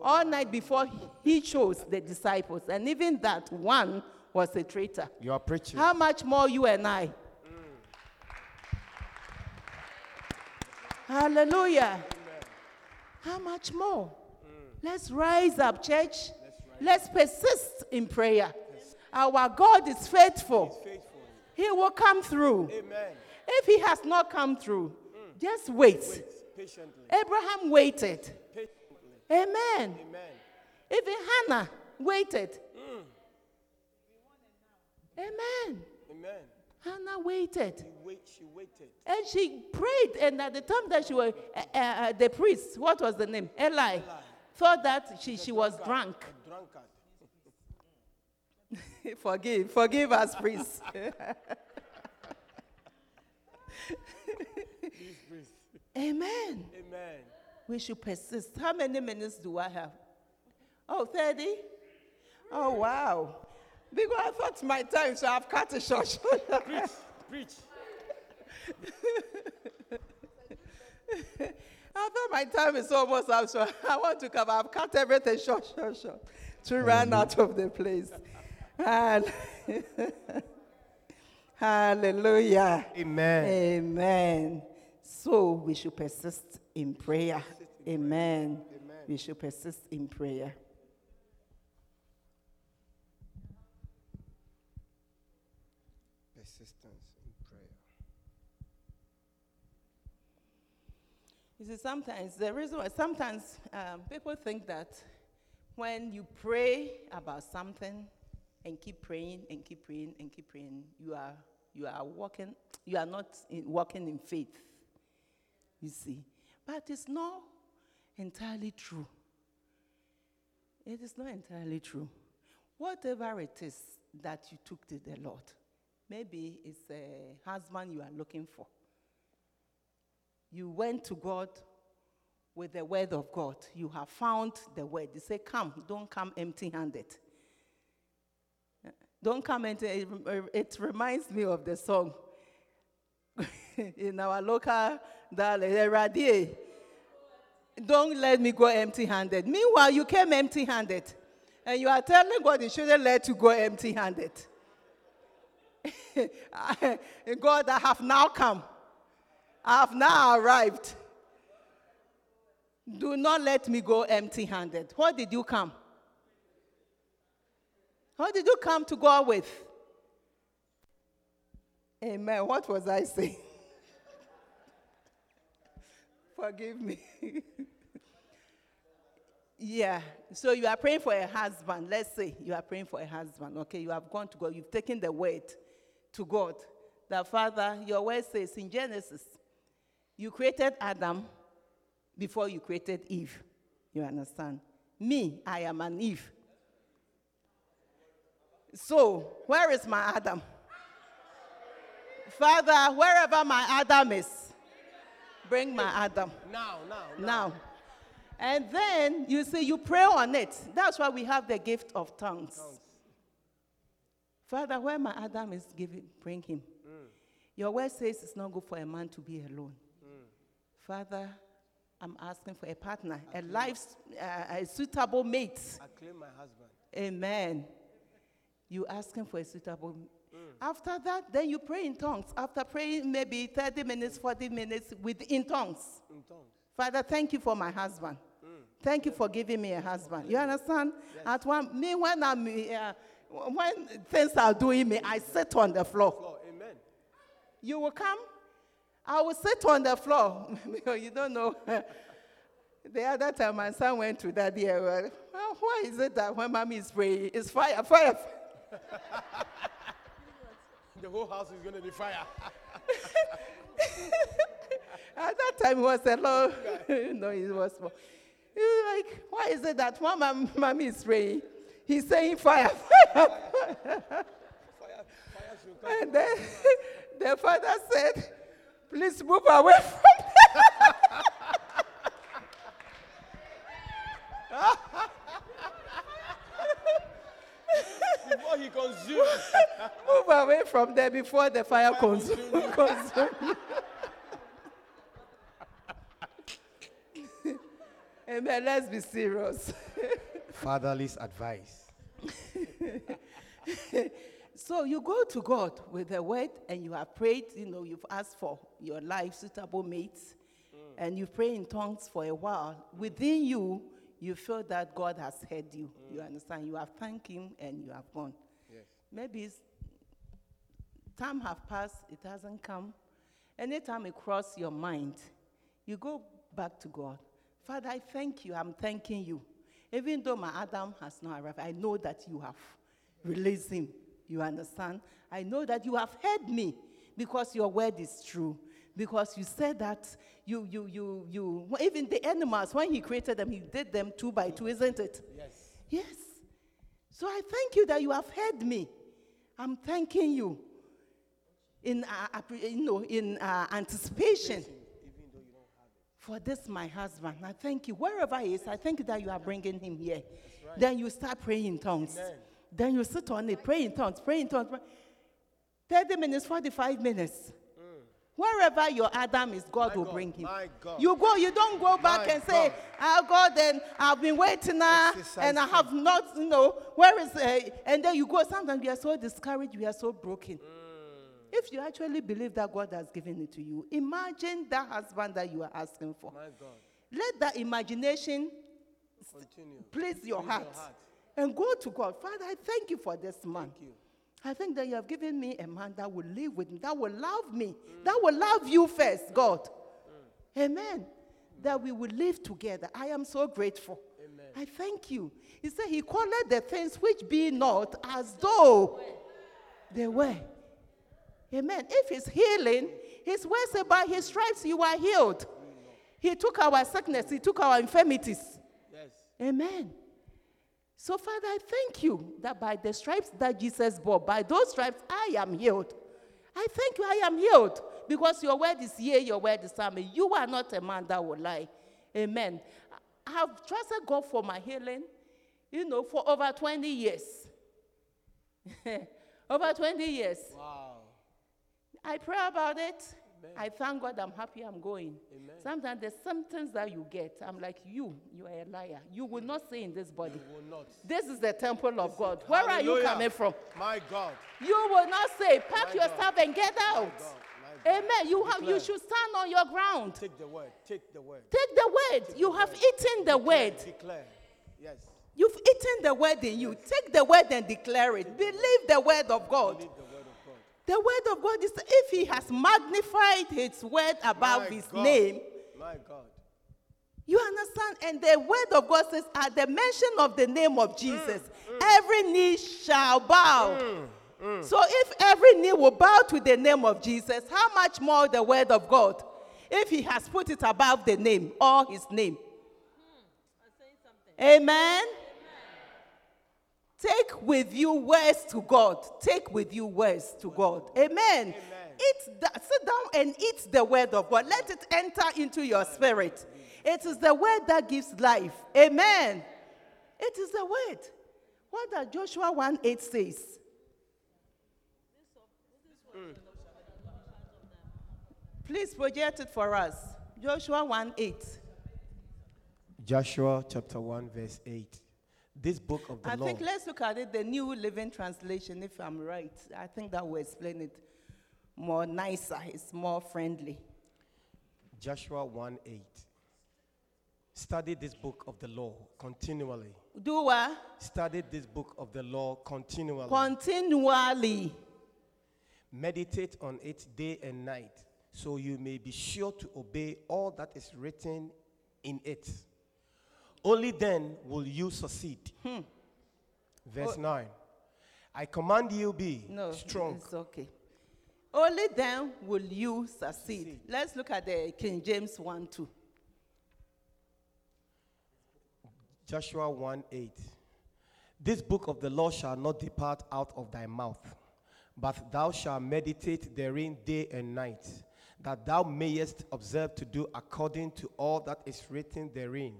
All night before he chose the disciples. And even that one was a traitor. You are preaching. How much more you and I? Hallelujah. How much more? Let's rise up, church. Let's persist in prayer. Our God is faithful. Faithful. He will come through. Amen. If he has not come through, just wait. Patiently. Abraham waited. Patiently. Amen. Amen. Even Hannah waited. Mm. Amen. Amen. Hannah waited. She, wait, she waited. And she prayed. And at the time that she was, uh, uh, the priest, what was the name? Eli, thought that she, she was drunk. Drunkard. forgive, forgive us, priest. Amen. Amen. We should persist. How many minutes do I have? Oh, 30? Oh, wow. Because I thought my time, so I've cut it short. Preach. Preach. I thought my time is almost up, so I want to come. I've cut everything short, short, short to run out of the place. Hall- Hallelujah. Amen. Amen. So we should persist in prayer. Amen. We should persist in prayer. Persistence in prayer. You see, sometimes the reason why sometimes um, people think that when you pray about something and keep praying and keep praying and keep praying, you are you are walking, you are not in, walking in faith. You see, but it's not entirely true. It is not entirely true. Whatever it is that you took to the Lord, maybe it's a husband you are looking for. You went to God with the word of God. You have found the word. You say, Come, don't come empty handed. Don't come empty. It, it reminds me of the song in our local dialect, eh, Don't let me go empty handed. Meanwhile, you came empty handed. And you are telling God you shouldn't let you go empty handed. God, I have now come. I have now arrived. Do not let me go empty handed. What did you come? What did you come to God with? Amen. What was I saying? Forgive me. yeah. So you are praying for a husband. Let's say you are praying for a husband. Okay. You have gone to God. You've taken the word to God. The Father, your word says in Genesis, you created Adam before you created Eve. You understand? Me, I am an Eve. So, where is my Adam? Father, wherever my Adam is, bring my Adam. Now, now, now. Now. And then you see, you pray on it. That's why we have the gift of tongues. Father, where my Adam is, give it, bring him. Mm. Your word says it's not good for a man to be alone. Father, I'm asking for a partner, a life, uh, a suitable mate. I claim my husband. Amen. You asking for a suitable. After that, then you pray in tongues. After praying maybe 30 minutes, 40 minutes with in tongues. In tongues. Father, thank you for my husband. Thank you for giving me a husband. You understand? At one, me when I'm uh, when things are doing me, I sit on the floor. Floor. Amen. You will come. I will sit on the floor because you don't know. the other time, my son went to that year. Well, why is it that when mommy is praying, it's fire, fire? The whole house is going to be fire. At that time, it was a low. no, it was small. He was like, why is it that when my mommy is praying, he's saying fire, fire, fire? Fire, fire. And then the father said, please move away from there. Before he consumes. move away from there before the fire consumes. consume you. Amen. Let's be serious. Fatherless advice. So you go to God with the word and you have prayed, you know, you've asked for your life, suitable mates, mm. and you pray in tongues for a while. Within you, you feel that God has heard you. Mm. You understand? You have thanked Him and you have gone. Yes. Maybe it's, time have passed, it hasn't come. Anytime it crosses your mind, you go back to God. Father, I thank you. I'm thanking you. Even though my Adam has not arrived, I know that you have released him. You understand? I know that you have heard me because your word is true. Because you said that you, you, you, you, even the animals, when he created them, he did them two by two, isn't it? Yes. Yes. So I thank you that you have heard me. I'm thanking you in, uh, you know, in uh, anticipation for this, my husband. I thank you. Wherever he is, I thank you that you are bringing him here. Then you start praying in tongues. Amen. Then you sit on it, pray in tongues, pray in tongues. pray- 30 minutes, 45 minutes. Mm. Wherever your Adam is, God My will God, bring him. You go, you don't go back My and say, God. Oh God, then I've been waiting ah, now, and I have not, you know, where is, uh, and then you go, sometimes we are so discouraged, we are so broken. Mm. If you actually believe that God has given it to you, imagine that husband that you are asking for. Let that imagination Continue. please your Please heart, your heart. And go to God. Father, I thank you for this man. Thank you. I think that you have given me a man that will live with me, that will love me, that will love you first, God. Mm. Amen. that we will live together. I am so grateful. I thank you. He said, He called the things which be not as though they were. Amen. If He's healing, His word said, By His stripes you are healed. He took our sickness, He took our infirmities. Yes. Amen. So, Father, I thank you that by the stripes that Jesus bore, by those stripes, I am healed. I thank you, I am healed. Because your word is yea, your word is amen. You are not a man that will lie. Amen. I have trusted God for my healing, you know, for over 20 years. over 20 years. Wow. I pray about it. I thank God I'm happy I'm going. Amen. Sometimes the symptoms that you get. I'm like, you, you are a liar. You will not stay in this body. You will not. This is the temple of God. Where are you coming from? My God. You will not say, pack My your God. stuff and get out. Amen. You have you should stand on your ground. Take the word. Take the word. Take the word. You have eaten the word. Declare. Yes. You've eaten the word in you. Take the word and declare it. Believe the word of God. Believe the word of God. The word of God is if he has magnified his word above My his God. name, My God. you understand? And the word of God says, at the mention of the name of Jesus, Mm, mm. every knee shall bow. Mm, mm. So if every knee will bow to the name of Jesus, how much more the word of God? If he has put it above the name or his name. Amen. Take with you words to God. Take with you words to God. Amen. Eat the, sit down and eat the word of God. Let it enter into your spirit. It is the word that gives life. Amen. It is the word. What does Joshua 1 8 says? Please project it for us. Joshua 1 8. Joshua chapter 1, verse 8. This book of the I law. think let's look at it, the New Living Translation, if I'm right. I think that will explain it more nicer. It's more friendly. Joshua 1 8. Study this book of the law continually. Do what? Study this book of the law continually. Continually. Meditate on it day and night, so you may be sure to obey all that is written in it. Only then will you succeed. Hmm. Verse 9. I command you be No, strong. It's okay. Only then will you succeed. Let's look at the King James 1 2. Joshua 1 8. This book of the law shall not depart out of thy mouth, but thou shalt meditate therein day and night, that thou mayest observe to do according to all that is written therein.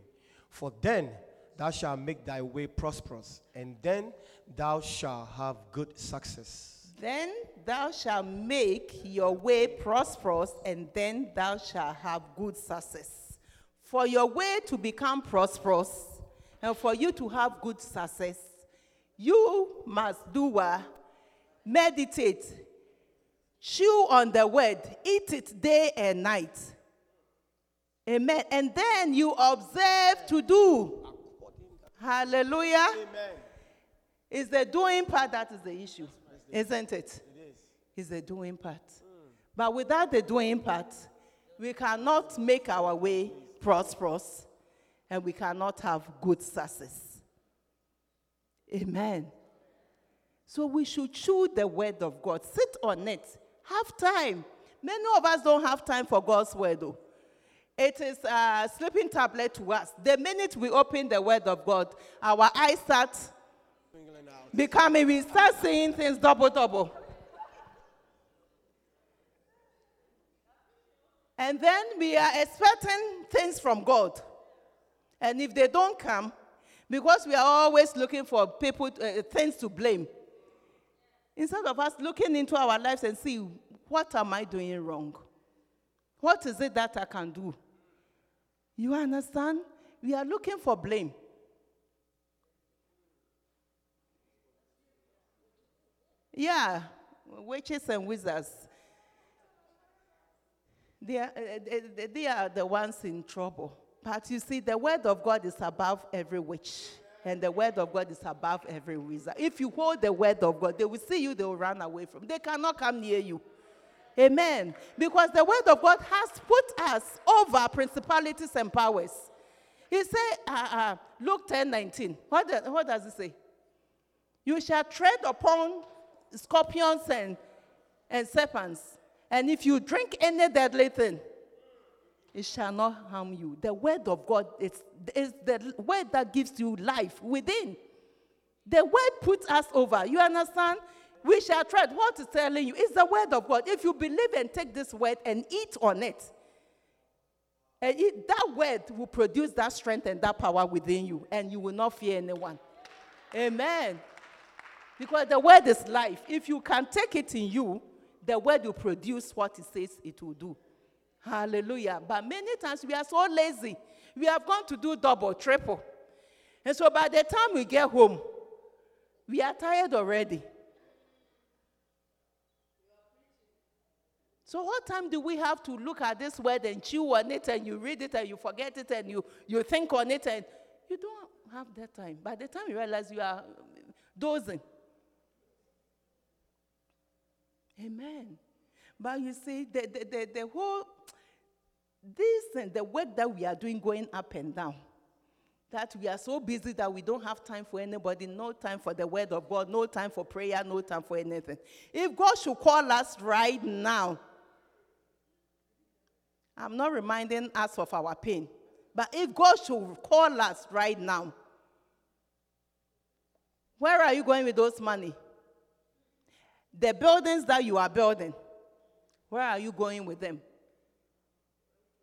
For then thou shalt make thy way prosperous, and then thou shalt have good success. Then thou shalt make your way prosperous, and then thou shalt have good success. For your way to become prosperous, and for you to have good success, you must do what? Meditate. Chew on the word. Eat it day and night. Amen. And then you observe to do. Hallelujah. Amen. It's the doing part that is the issue, isn't it? It is. It's the doing part. But without the doing part, we cannot make our way prosperous and we cannot have good success. Amen. So we should chew the word of God, sit on it, have time. Many of us don't have time for God's word, though. It is a sleeping tablet to us. The minute we open the word of God, our eyes start becoming, we start seeing things double, double. And then we are expecting things from God. And if they don't come, because we are always looking for people, uh, things to blame, instead of us looking into our lives and see, what am I doing wrong? What is it that I can do? You understand? We are looking for blame. Yeah, witches and wizards. They are, uh, they- they are the ones in trouble. But you see, the word of God is above every witch, and the word of God is above every wizard. If you hold the word of God, they will see you, they will run away from. They cannot come near you. Amen. Because the word of God has put us over principalities and powers. He said, uh, uh, Luke 10 19. What, does, what does it say? You shall tread upon scorpions and, and serpents. And if you drink any deadly thing, it shall not harm you. The word of God is, is the word that gives you life within. The word puts us over. You understand? We shall tread. What is telling you? It's the word of God. If you believe and take this word and eat on it, and it, that word will produce that strength and that power within you, and you will not fear anyone. Amen. Because the word is life. If you can take it in you, the word will produce what it says it will do. Hallelujah. But many times we are so lazy. We have gone to do double, triple. And so by the time we get home, we are tired already. So what time do we have to look at this word and chew on it and you read it and you forget it and you, you think on it and you don't have that time. By the time you realize you are dozing. Amen. But you see, the, the, the, the whole, this and the work that we are doing going up and down, that we are so busy that we don't have time for anybody, no time for the word of God, no time for prayer, no time for anything. If God should call us right now, I'm not reminding us of our pain, but if God should call us right now, where are you going with those money? The buildings that you are building, where are you going with them?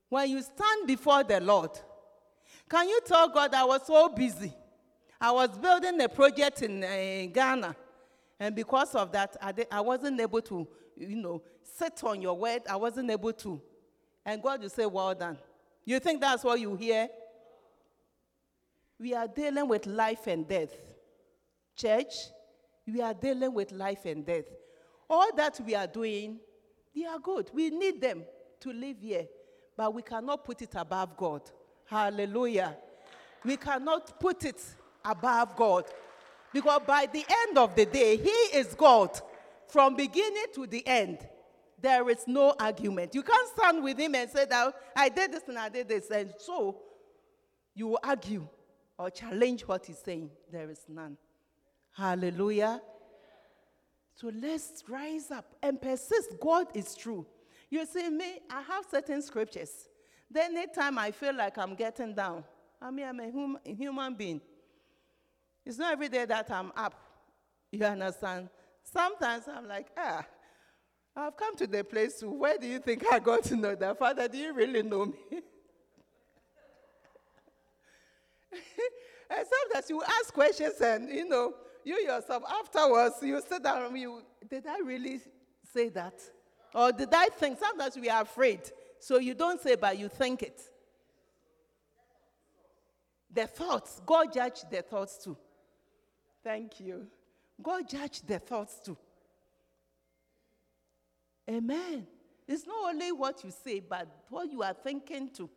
When you stand before the Lord, can you tell God I was so busy? I was building a project in uh, Ghana, and because of that, I, I wasn't able to, you know, sit on your word. I wasn't able to. And God will say, Well done. You think that's what you hear? We are dealing with life and death. Church, we are dealing with life and death. All that we are doing, they are good. We need them to live here, but we cannot put it above God. Hallelujah. We cannot put it above God. Because by the end of the day, He is God from beginning to the end. There is no argument. You can't stand with Him and say that I did this and I did this. And so you will argue or challenge what He's saying. There is none. Hallelujah. So let's rise up and persist. God is true. You see, me, I have certain scriptures. Then, anytime I feel like I'm getting down, I mean, I'm a, hum- a human being. It's not every day that I'm up. You understand? Sometimes I'm like, ah, I've come to the place where do you think I got to know that? Father, do you really know me? sometimes you ask questions and, you know, you yourself, afterwards, you sit down and you, did I really say that? Or did I think? Sometimes we are afraid. So you don't say, but you think it. The thoughts, God judged the thoughts too. Thank you. God judged the thoughts too. Amen. It's not only what you say, but what you are thinking too.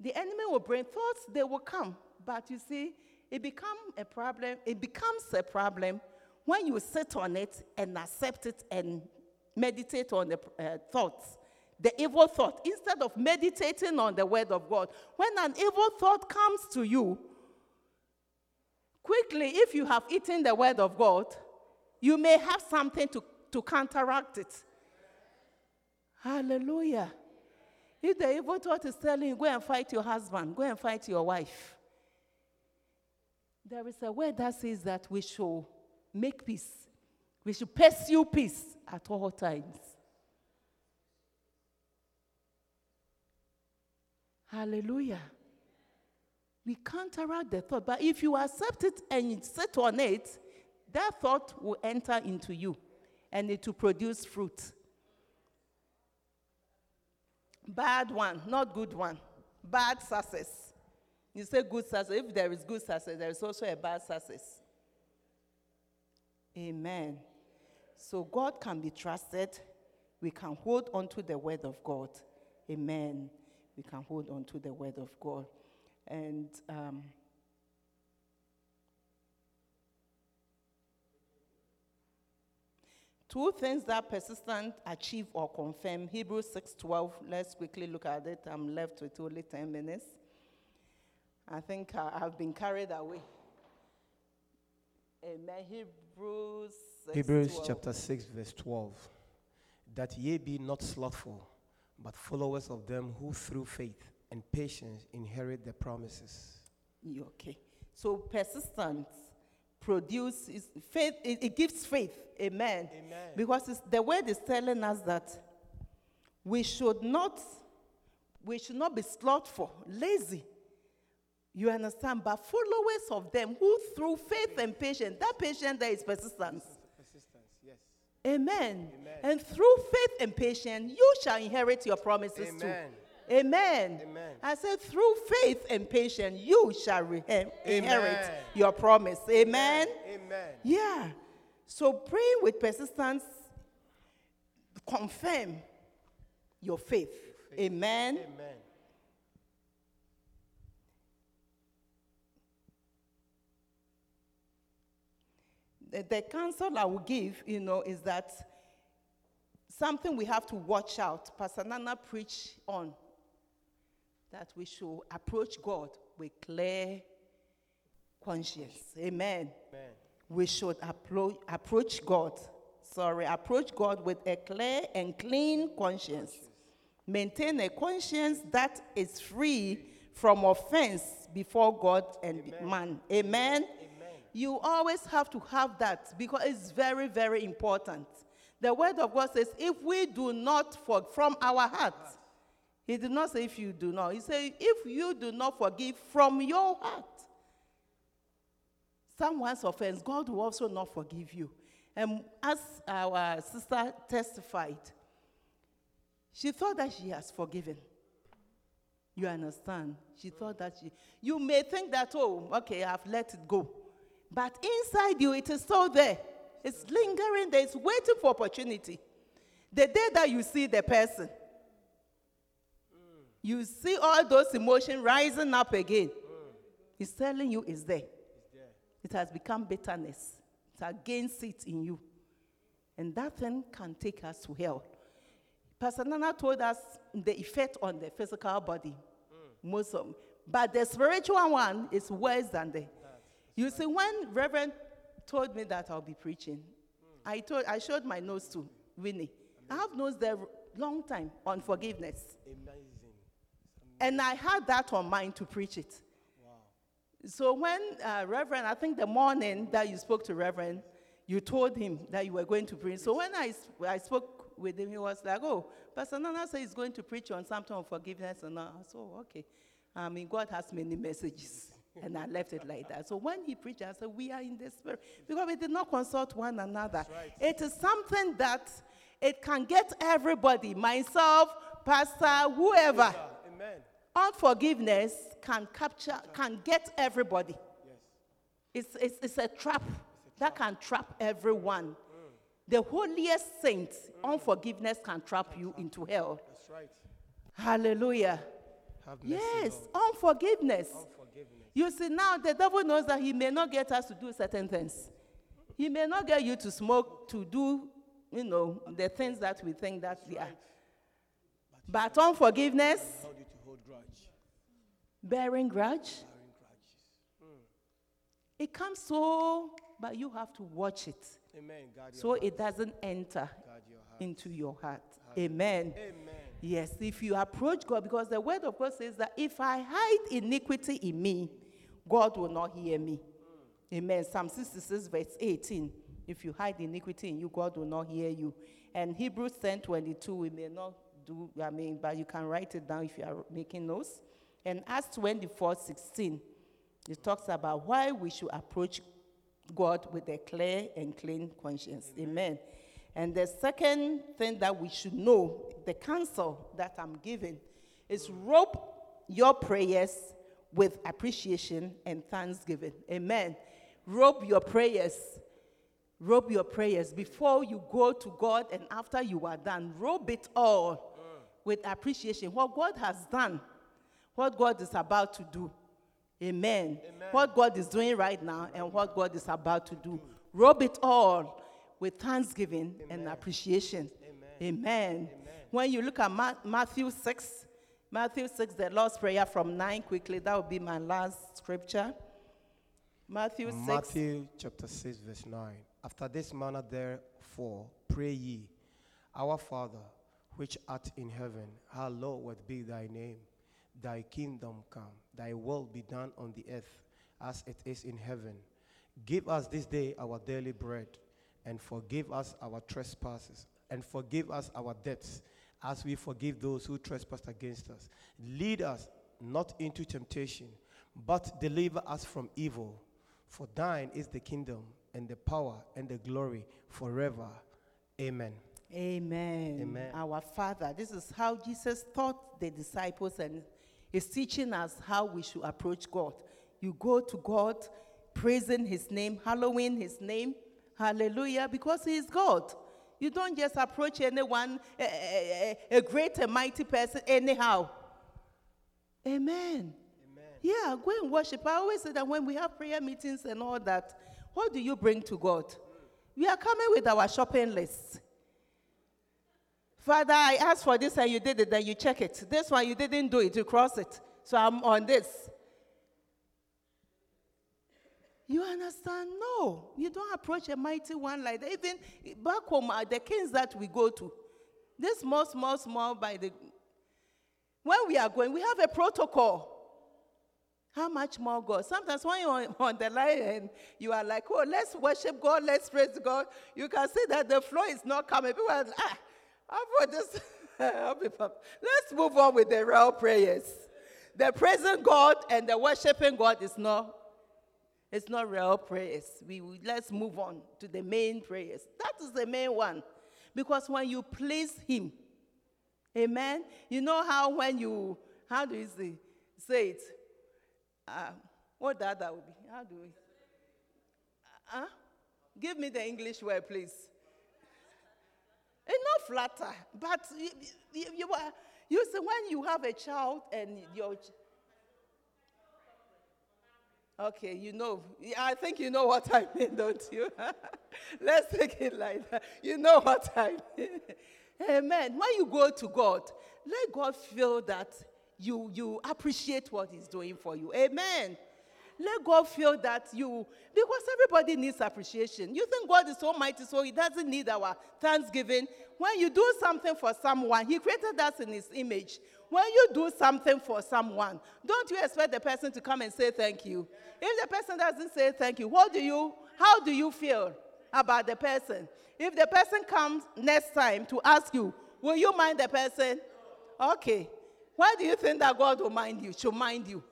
The enemy will bring thoughts, they will come. But you see, it becomes a problem. It becomes a problem when you sit on it and accept it and meditate on the uh, thoughts, the evil thought, instead of meditating on the word of God. When an evil thought comes to you, quickly, if you have eaten the word of God, you may have something to, to counteract it. Hallelujah. If the evil thought is telling you, go and fight your husband, go and fight your wife, there is a word that says that we should make peace. We should pursue peace at all times. Hallelujah. We counteract the thought, but if you accept it and sit on it, that thought will enter into you and it will produce fruit. Bad one, not good one. Bad success. You say good success. If there is good success, there is also a bad success. Amen. So God can be trusted. We can hold on to the word of God. Amen. We can hold on to the word of God. And um, Two things that persistent achieve or confirm. Hebrews 6:12. Let's quickly look at it. I'm left with only 10 minutes. I think I, have been carried away. Amen. Hebrews 6, Hebrews 12. chapter 6, verse 12. That ye be not slothful, but followers of them who through faith and patience inherit the promises. You Okay. So persistence produces faith, it, it gives faith. Amen. Amen. Because it's, the word is telling us that we should not we should not be slothful, lazy. You understand? But followers of them who through faith and patience, that patience there is persistence. Persistence, yes. Amen. Amen. And through faith and patience, you shall inherit your promises Amen. too. Amen. Amen. I said, through faith and patience, you shall re- eh, inherit Amen. your promise. Amen. Amen. Yeah. So praying with persistence confirm your faith. Amen. Amen. The, the counsel I will give, you know, is that something we have to watch out. Pastor Nana preached on that we should approach God with clear conscience. Amen. Amen. We should appro- approach God. Sorry, approach God with a clear and clean conscience. Maintain a conscience that is free from offense before God and man. Amen. You always have to have that because it's very, very important. The word of God says, if we do not for from our heart, he did not say if you do not. He said, if you do not forgive from your heart, someone's offense, God will also not forgive you. And as our sister testified, she thought that she has forgiven. You understand? She thought that she, you may think that, oh, okay, I've let it go. But inside you, it is still there. It's lingering there, it's waiting for opportunity. The day that you see the person, you see all those emotions rising up again. It's telling you it's there. It has become bitterness. It's against it in you. And that thing can take us to hell. Pastor Nana told us the effect on the physical body. Of, but the spiritual one is worse than the. You see, when Reverend told me that I'll be preaching, I told I showed my notes to Winnie. I have notes there long time on forgiveness. And I had that on mind to preach it. So when uh, Reverend, I think the morning that you spoke to Reverend, you told him that you were going to preach. So when I, I spoke with him, he was like, oh, Pastor Nana said he's going to preach on something on forgiveness. And I said, oh, okay. I mean, God has many messages. And I left it like that. So when he preached, I said, we are in the spirit. Because we did not consult one another. It is something that it can get everybody, myself, pastor, whoever. Unforgiveness can capture, can get everybody. It's, it's, it's a trap that can trap everyone. The holiest saint, unforgiveness can trap you into hell. That's right. Hallelujah. Yes, unforgiveness. Unforgiveness. You see, now the devil knows that he may not get us to do certain things. He may not get you to smoke, to do, you know, the things that we think that we are. But unforgiveness, you hold grudge? bearing grudge, Bearing grudges. Hmm. it comes so, but you have to watch it Amen. Your so heart. it doesn't enter your into your heart. Amen. Amen. Yes, if you approach God, because the word of God says that if I hide iniquity in me, God will not hear me. Hmm. Amen. Psalm 66, verse 18. If you hide iniquity in you, God will not hear you. And Hebrews 10 22, we may not do, I mean, but you can write it down if you are making notes. And Acts 24 16, it talks about why we should approach God with a clear and clean conscience. Amen. And the second thing that we should know, the counsel that I'm giving, is rope your prayers with appreciation and thanksgiving. Amen. Rope your prayers. Rope your prayers before you go to God and after you are done. Rope it all with appreciation. What God has done, what God is about to do. Amen. What God is doing right now and what God is about to do. Robe it all with thanksgiving and appreciation. Amen. Amen. When you look at Ma- Matthew 6, Matthew 6, the Lord's Prayer from 9, quickly, that will be my last scripture. Matthew 6. Matthew chapter 6, verse 9. After this manner, therefore, pray ye, Our Father, which art in heaven, hallowed be thy name. Thy kingdom come, thy will be done on the earth as it is in heaven. Give us this day our daily bread, and forgive us our trespasses, and forgive us our debts, as we forgive those who trespass against us. Lead us not into temptation, but deliver us from evil. For thine is the kingdom, and the power, and the glory forever. Amen. Amen. Amen. Our Father. This is how Jesus taught the disciples and is teaching us how we should approach God. You go to God, praising His name, hallowing His name. Hallelujah, because He is God. You don't just approach anyone, a, a- a- great and mighty person, anyhow. Amen. Yeah, go and worship. I always say that when we have prayer meetings and all that, what do you bring to God? We are coming with our shopping list. Father, I asked for this and you did it, then you check it. This one you didn't do it, you cross it. So I'm on this. You understand? No, you don't approach a mighty one like that. Even back home, uh, the kings that we go to, this small, small, small by the. When we are going, we have a protocol. How much more God? Sometimes when you're on, the line and you are like, oh, let's worship God, let's praise God, you can see that the flow is not coming. People are like, ah, this? I'll be let's move on with the real prayers. The praising God and the worshiping God is not, it's not real prayers. We, we- let's move on to the main prayers. That is the main one. Because when you please Him, Amen. You know how when you, how do you say, say it? Uh, what that that would be? How do we? Huh? Give me the English word, please. Eh, it's not flatter, but you, you, you, are, you see when you have a child and your. Okay, you know. I think you know what I mean, don't you? Let's take it like that. You know what I mean. Amen. When you go to God, let God feel that you, you appreciate what He's doing for you. Amen. Let God feel that you, because everybody needs appreciation. You think God is so mighty, so He doesn't need our thanksgiving. When you do something for someone, He created us in His image. When you do something for someone, don't you expect the person to come and say thank you? If the person doesn't say thank you, what do you, how do you feel about the person? If the person comes next time to ask you, will you mind the person? Okay. Why do you think that God will mind you? Should mind you?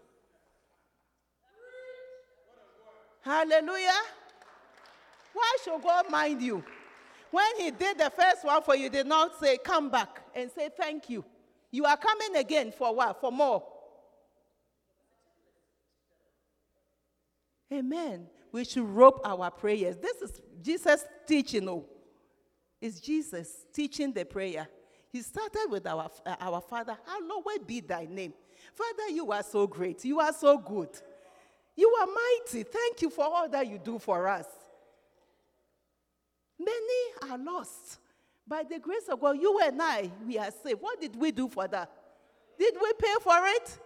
Hallelujah. Why should God mind you? When He did the first one for you, did not say, Come back and say thank you. You are coming again for what? For more. Amen. We should rope our prayers. This is Jesus teaching. Oh, it's Jesus teaching the prayer. He started with our, uh, our Father, hallowed be thy name. Father, you are so great. You are so good. You are mighty. Thank you for all that you do for us. Many are lost. By the grace of God, you and I, we are saved. What did we do for that? Did we pay for it?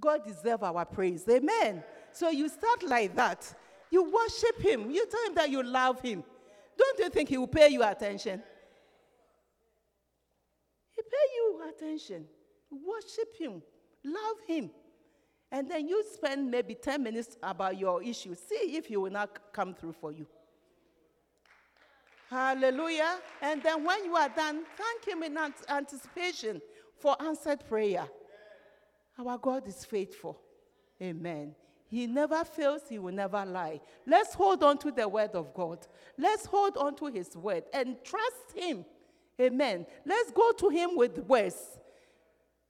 God deserves our praise. Amen. So you start like that. You worship Him. You tell Him that you love Him. Don't you think He will pay you attention? He pay you attention. Worship Him. Love Him. And then you spend maybe 10 minutes about your issue. See if He will not come through for you. Hallelujah. And then when you are done, thank Him in ant- anticipation for answered prayer. Our God is faithful. Amen. He never fails, He will never lie. Let's hold on to the word of God. Let's hold on to His word and trust Him. Amen. Let's go to Him with words.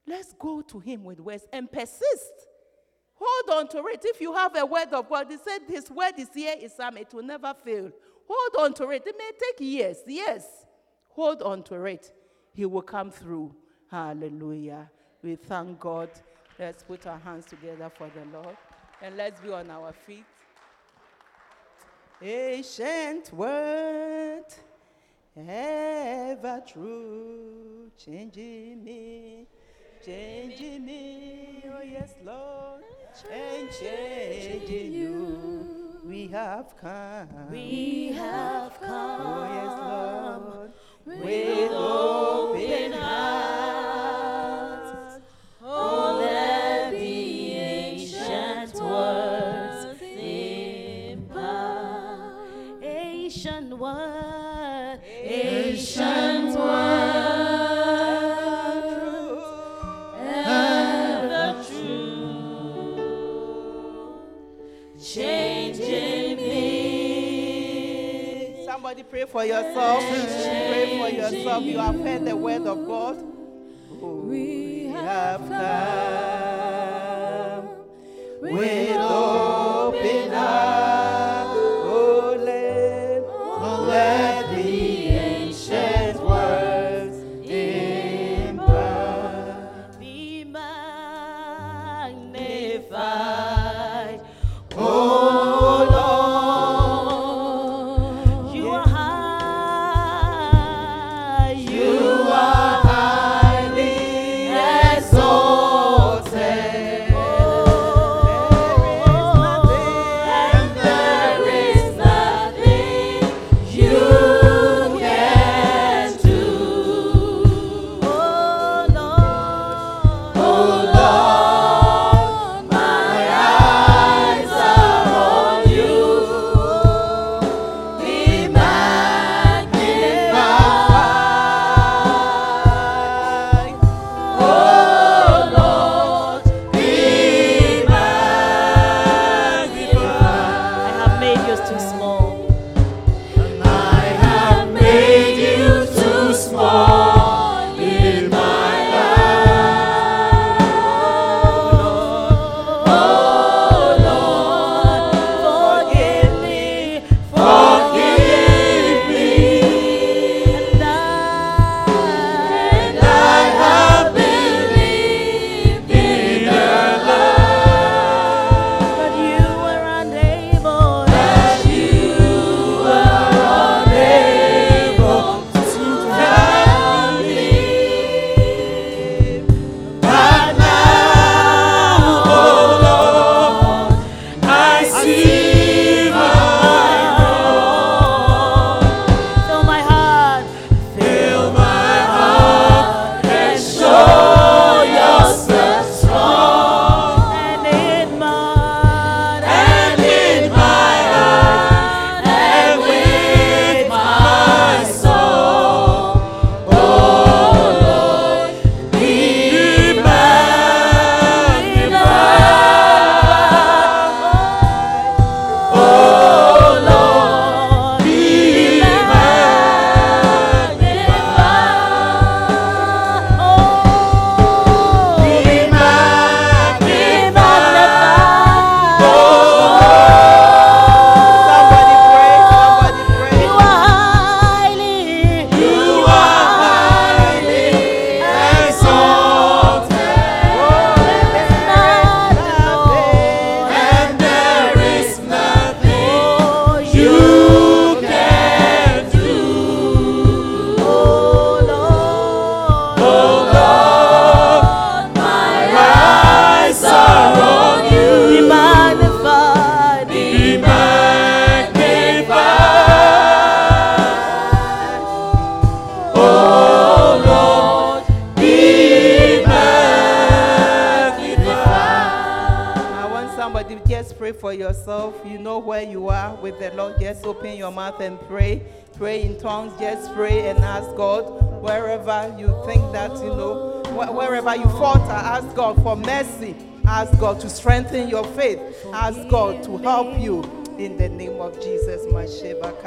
Let's go to Him with words and persist. Hold on to it. If you have a word of God, he said his word is here, is Islam. it will never fail. Hold on to it. It may take years. Yes. Hold on to it. He will come through. Hallelujah. We thank God. Let's put our hands together for the Lord. And let's be on our feet. Ancient word, ever true, changing me, changing me. Oh, yes, Lord and changing you. We have come. We have come. Oh, yes, Lord. With, open hearts. Oh, let the ancient words impart. Ancient words. Ancient. for yourself. Pray for yourself. You have heard the word of God. Oh, we have come. We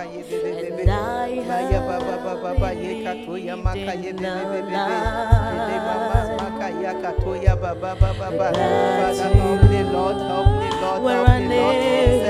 And I have lived in the light. Father, help me, Lord, help me, Lord, help me, Lord.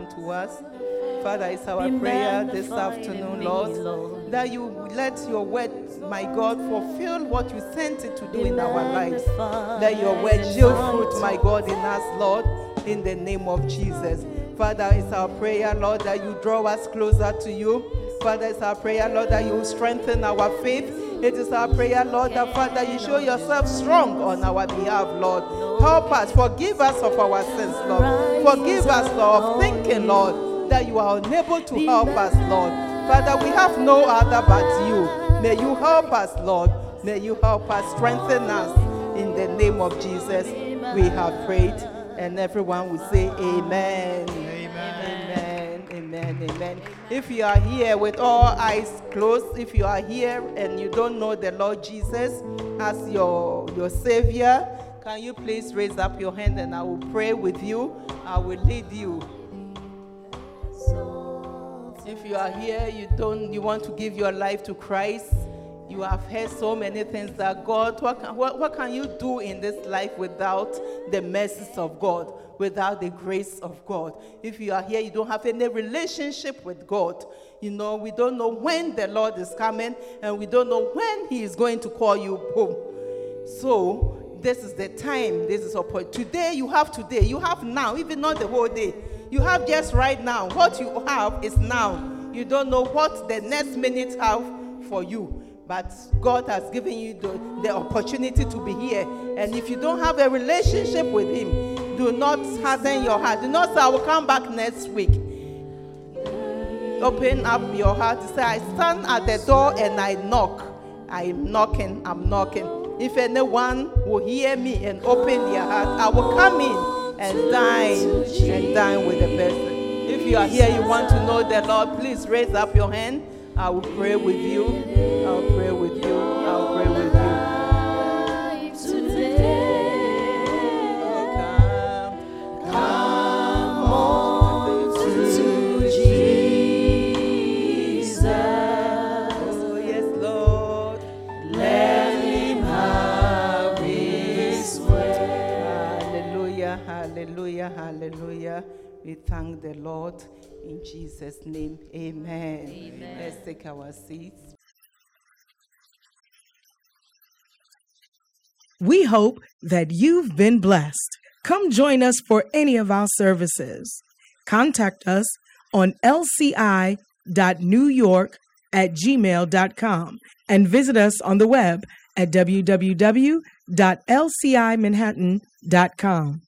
Come to us. Father, it's our Be prayer this afternoon, me, Lord, Lord. that you let your word, my God, fulfill what you sent it to do Be in our lives. Let your word yield fruit, my. God, in us, Lord, in the name of Jesus. Father, it's our prayer, Lord, that you draw us closer to you. Father, it's our prayer, Lord, that you strengthen our faith. It is our prayer, Lord, that Father, you show yourself strong on our behalf, Lord. Help us, forgive us of our sins, Lord. Forgive us, Lord, of thinking, Lord, that you are unable to help us, Lord. Father, we have no other but you. May you help us, Lord. May you help us, strengthen us. In the name of Jesus, we have prayed. And everyone will say, Amen. Amen. Amen. Amen. If you are here with all eyes closed, if you are here and you don't know the Lord Jesus as your, your Savior, can you please raise up your hand and I will pray with you? I will lead you. If you are here, you don't, you want to give your life to Christ. You have heard so many things that God, what what, what can you do in this life without the mercies of God, without the grace of God? If you are here, you don't have any relationship with God. You know, we don't know when the Lord is coming, and we don't know when He is going to call you home. So this is the time. This is opportunity. Today you have today. You have now, even not the whole day. You have just right now. What you have is now. You don't know what the next minute have for you. But God has given you the, the opportunity to be here. And if you don't have a relationship with Him, do not harden your heart. Do not say, I will come back next week. Open up your heart. Say, I stand at the door and I knock. I'm knocking, I'm knocking. If anyone will hear me and open their heart, I will come in and dine and dine with the person. If you are here, you want to know the Lord, please raise up your hand. I will pray with you. I'll pray with you. I'll pray with you. We thank the Lord in Jesus' name. Amen. Amen. Let's take our seats. We hope that you've been blessed. Come join us for any of our services. Contact us on lci.newyork at gmail.com and visit us on the web at www.lcimanhattan.com.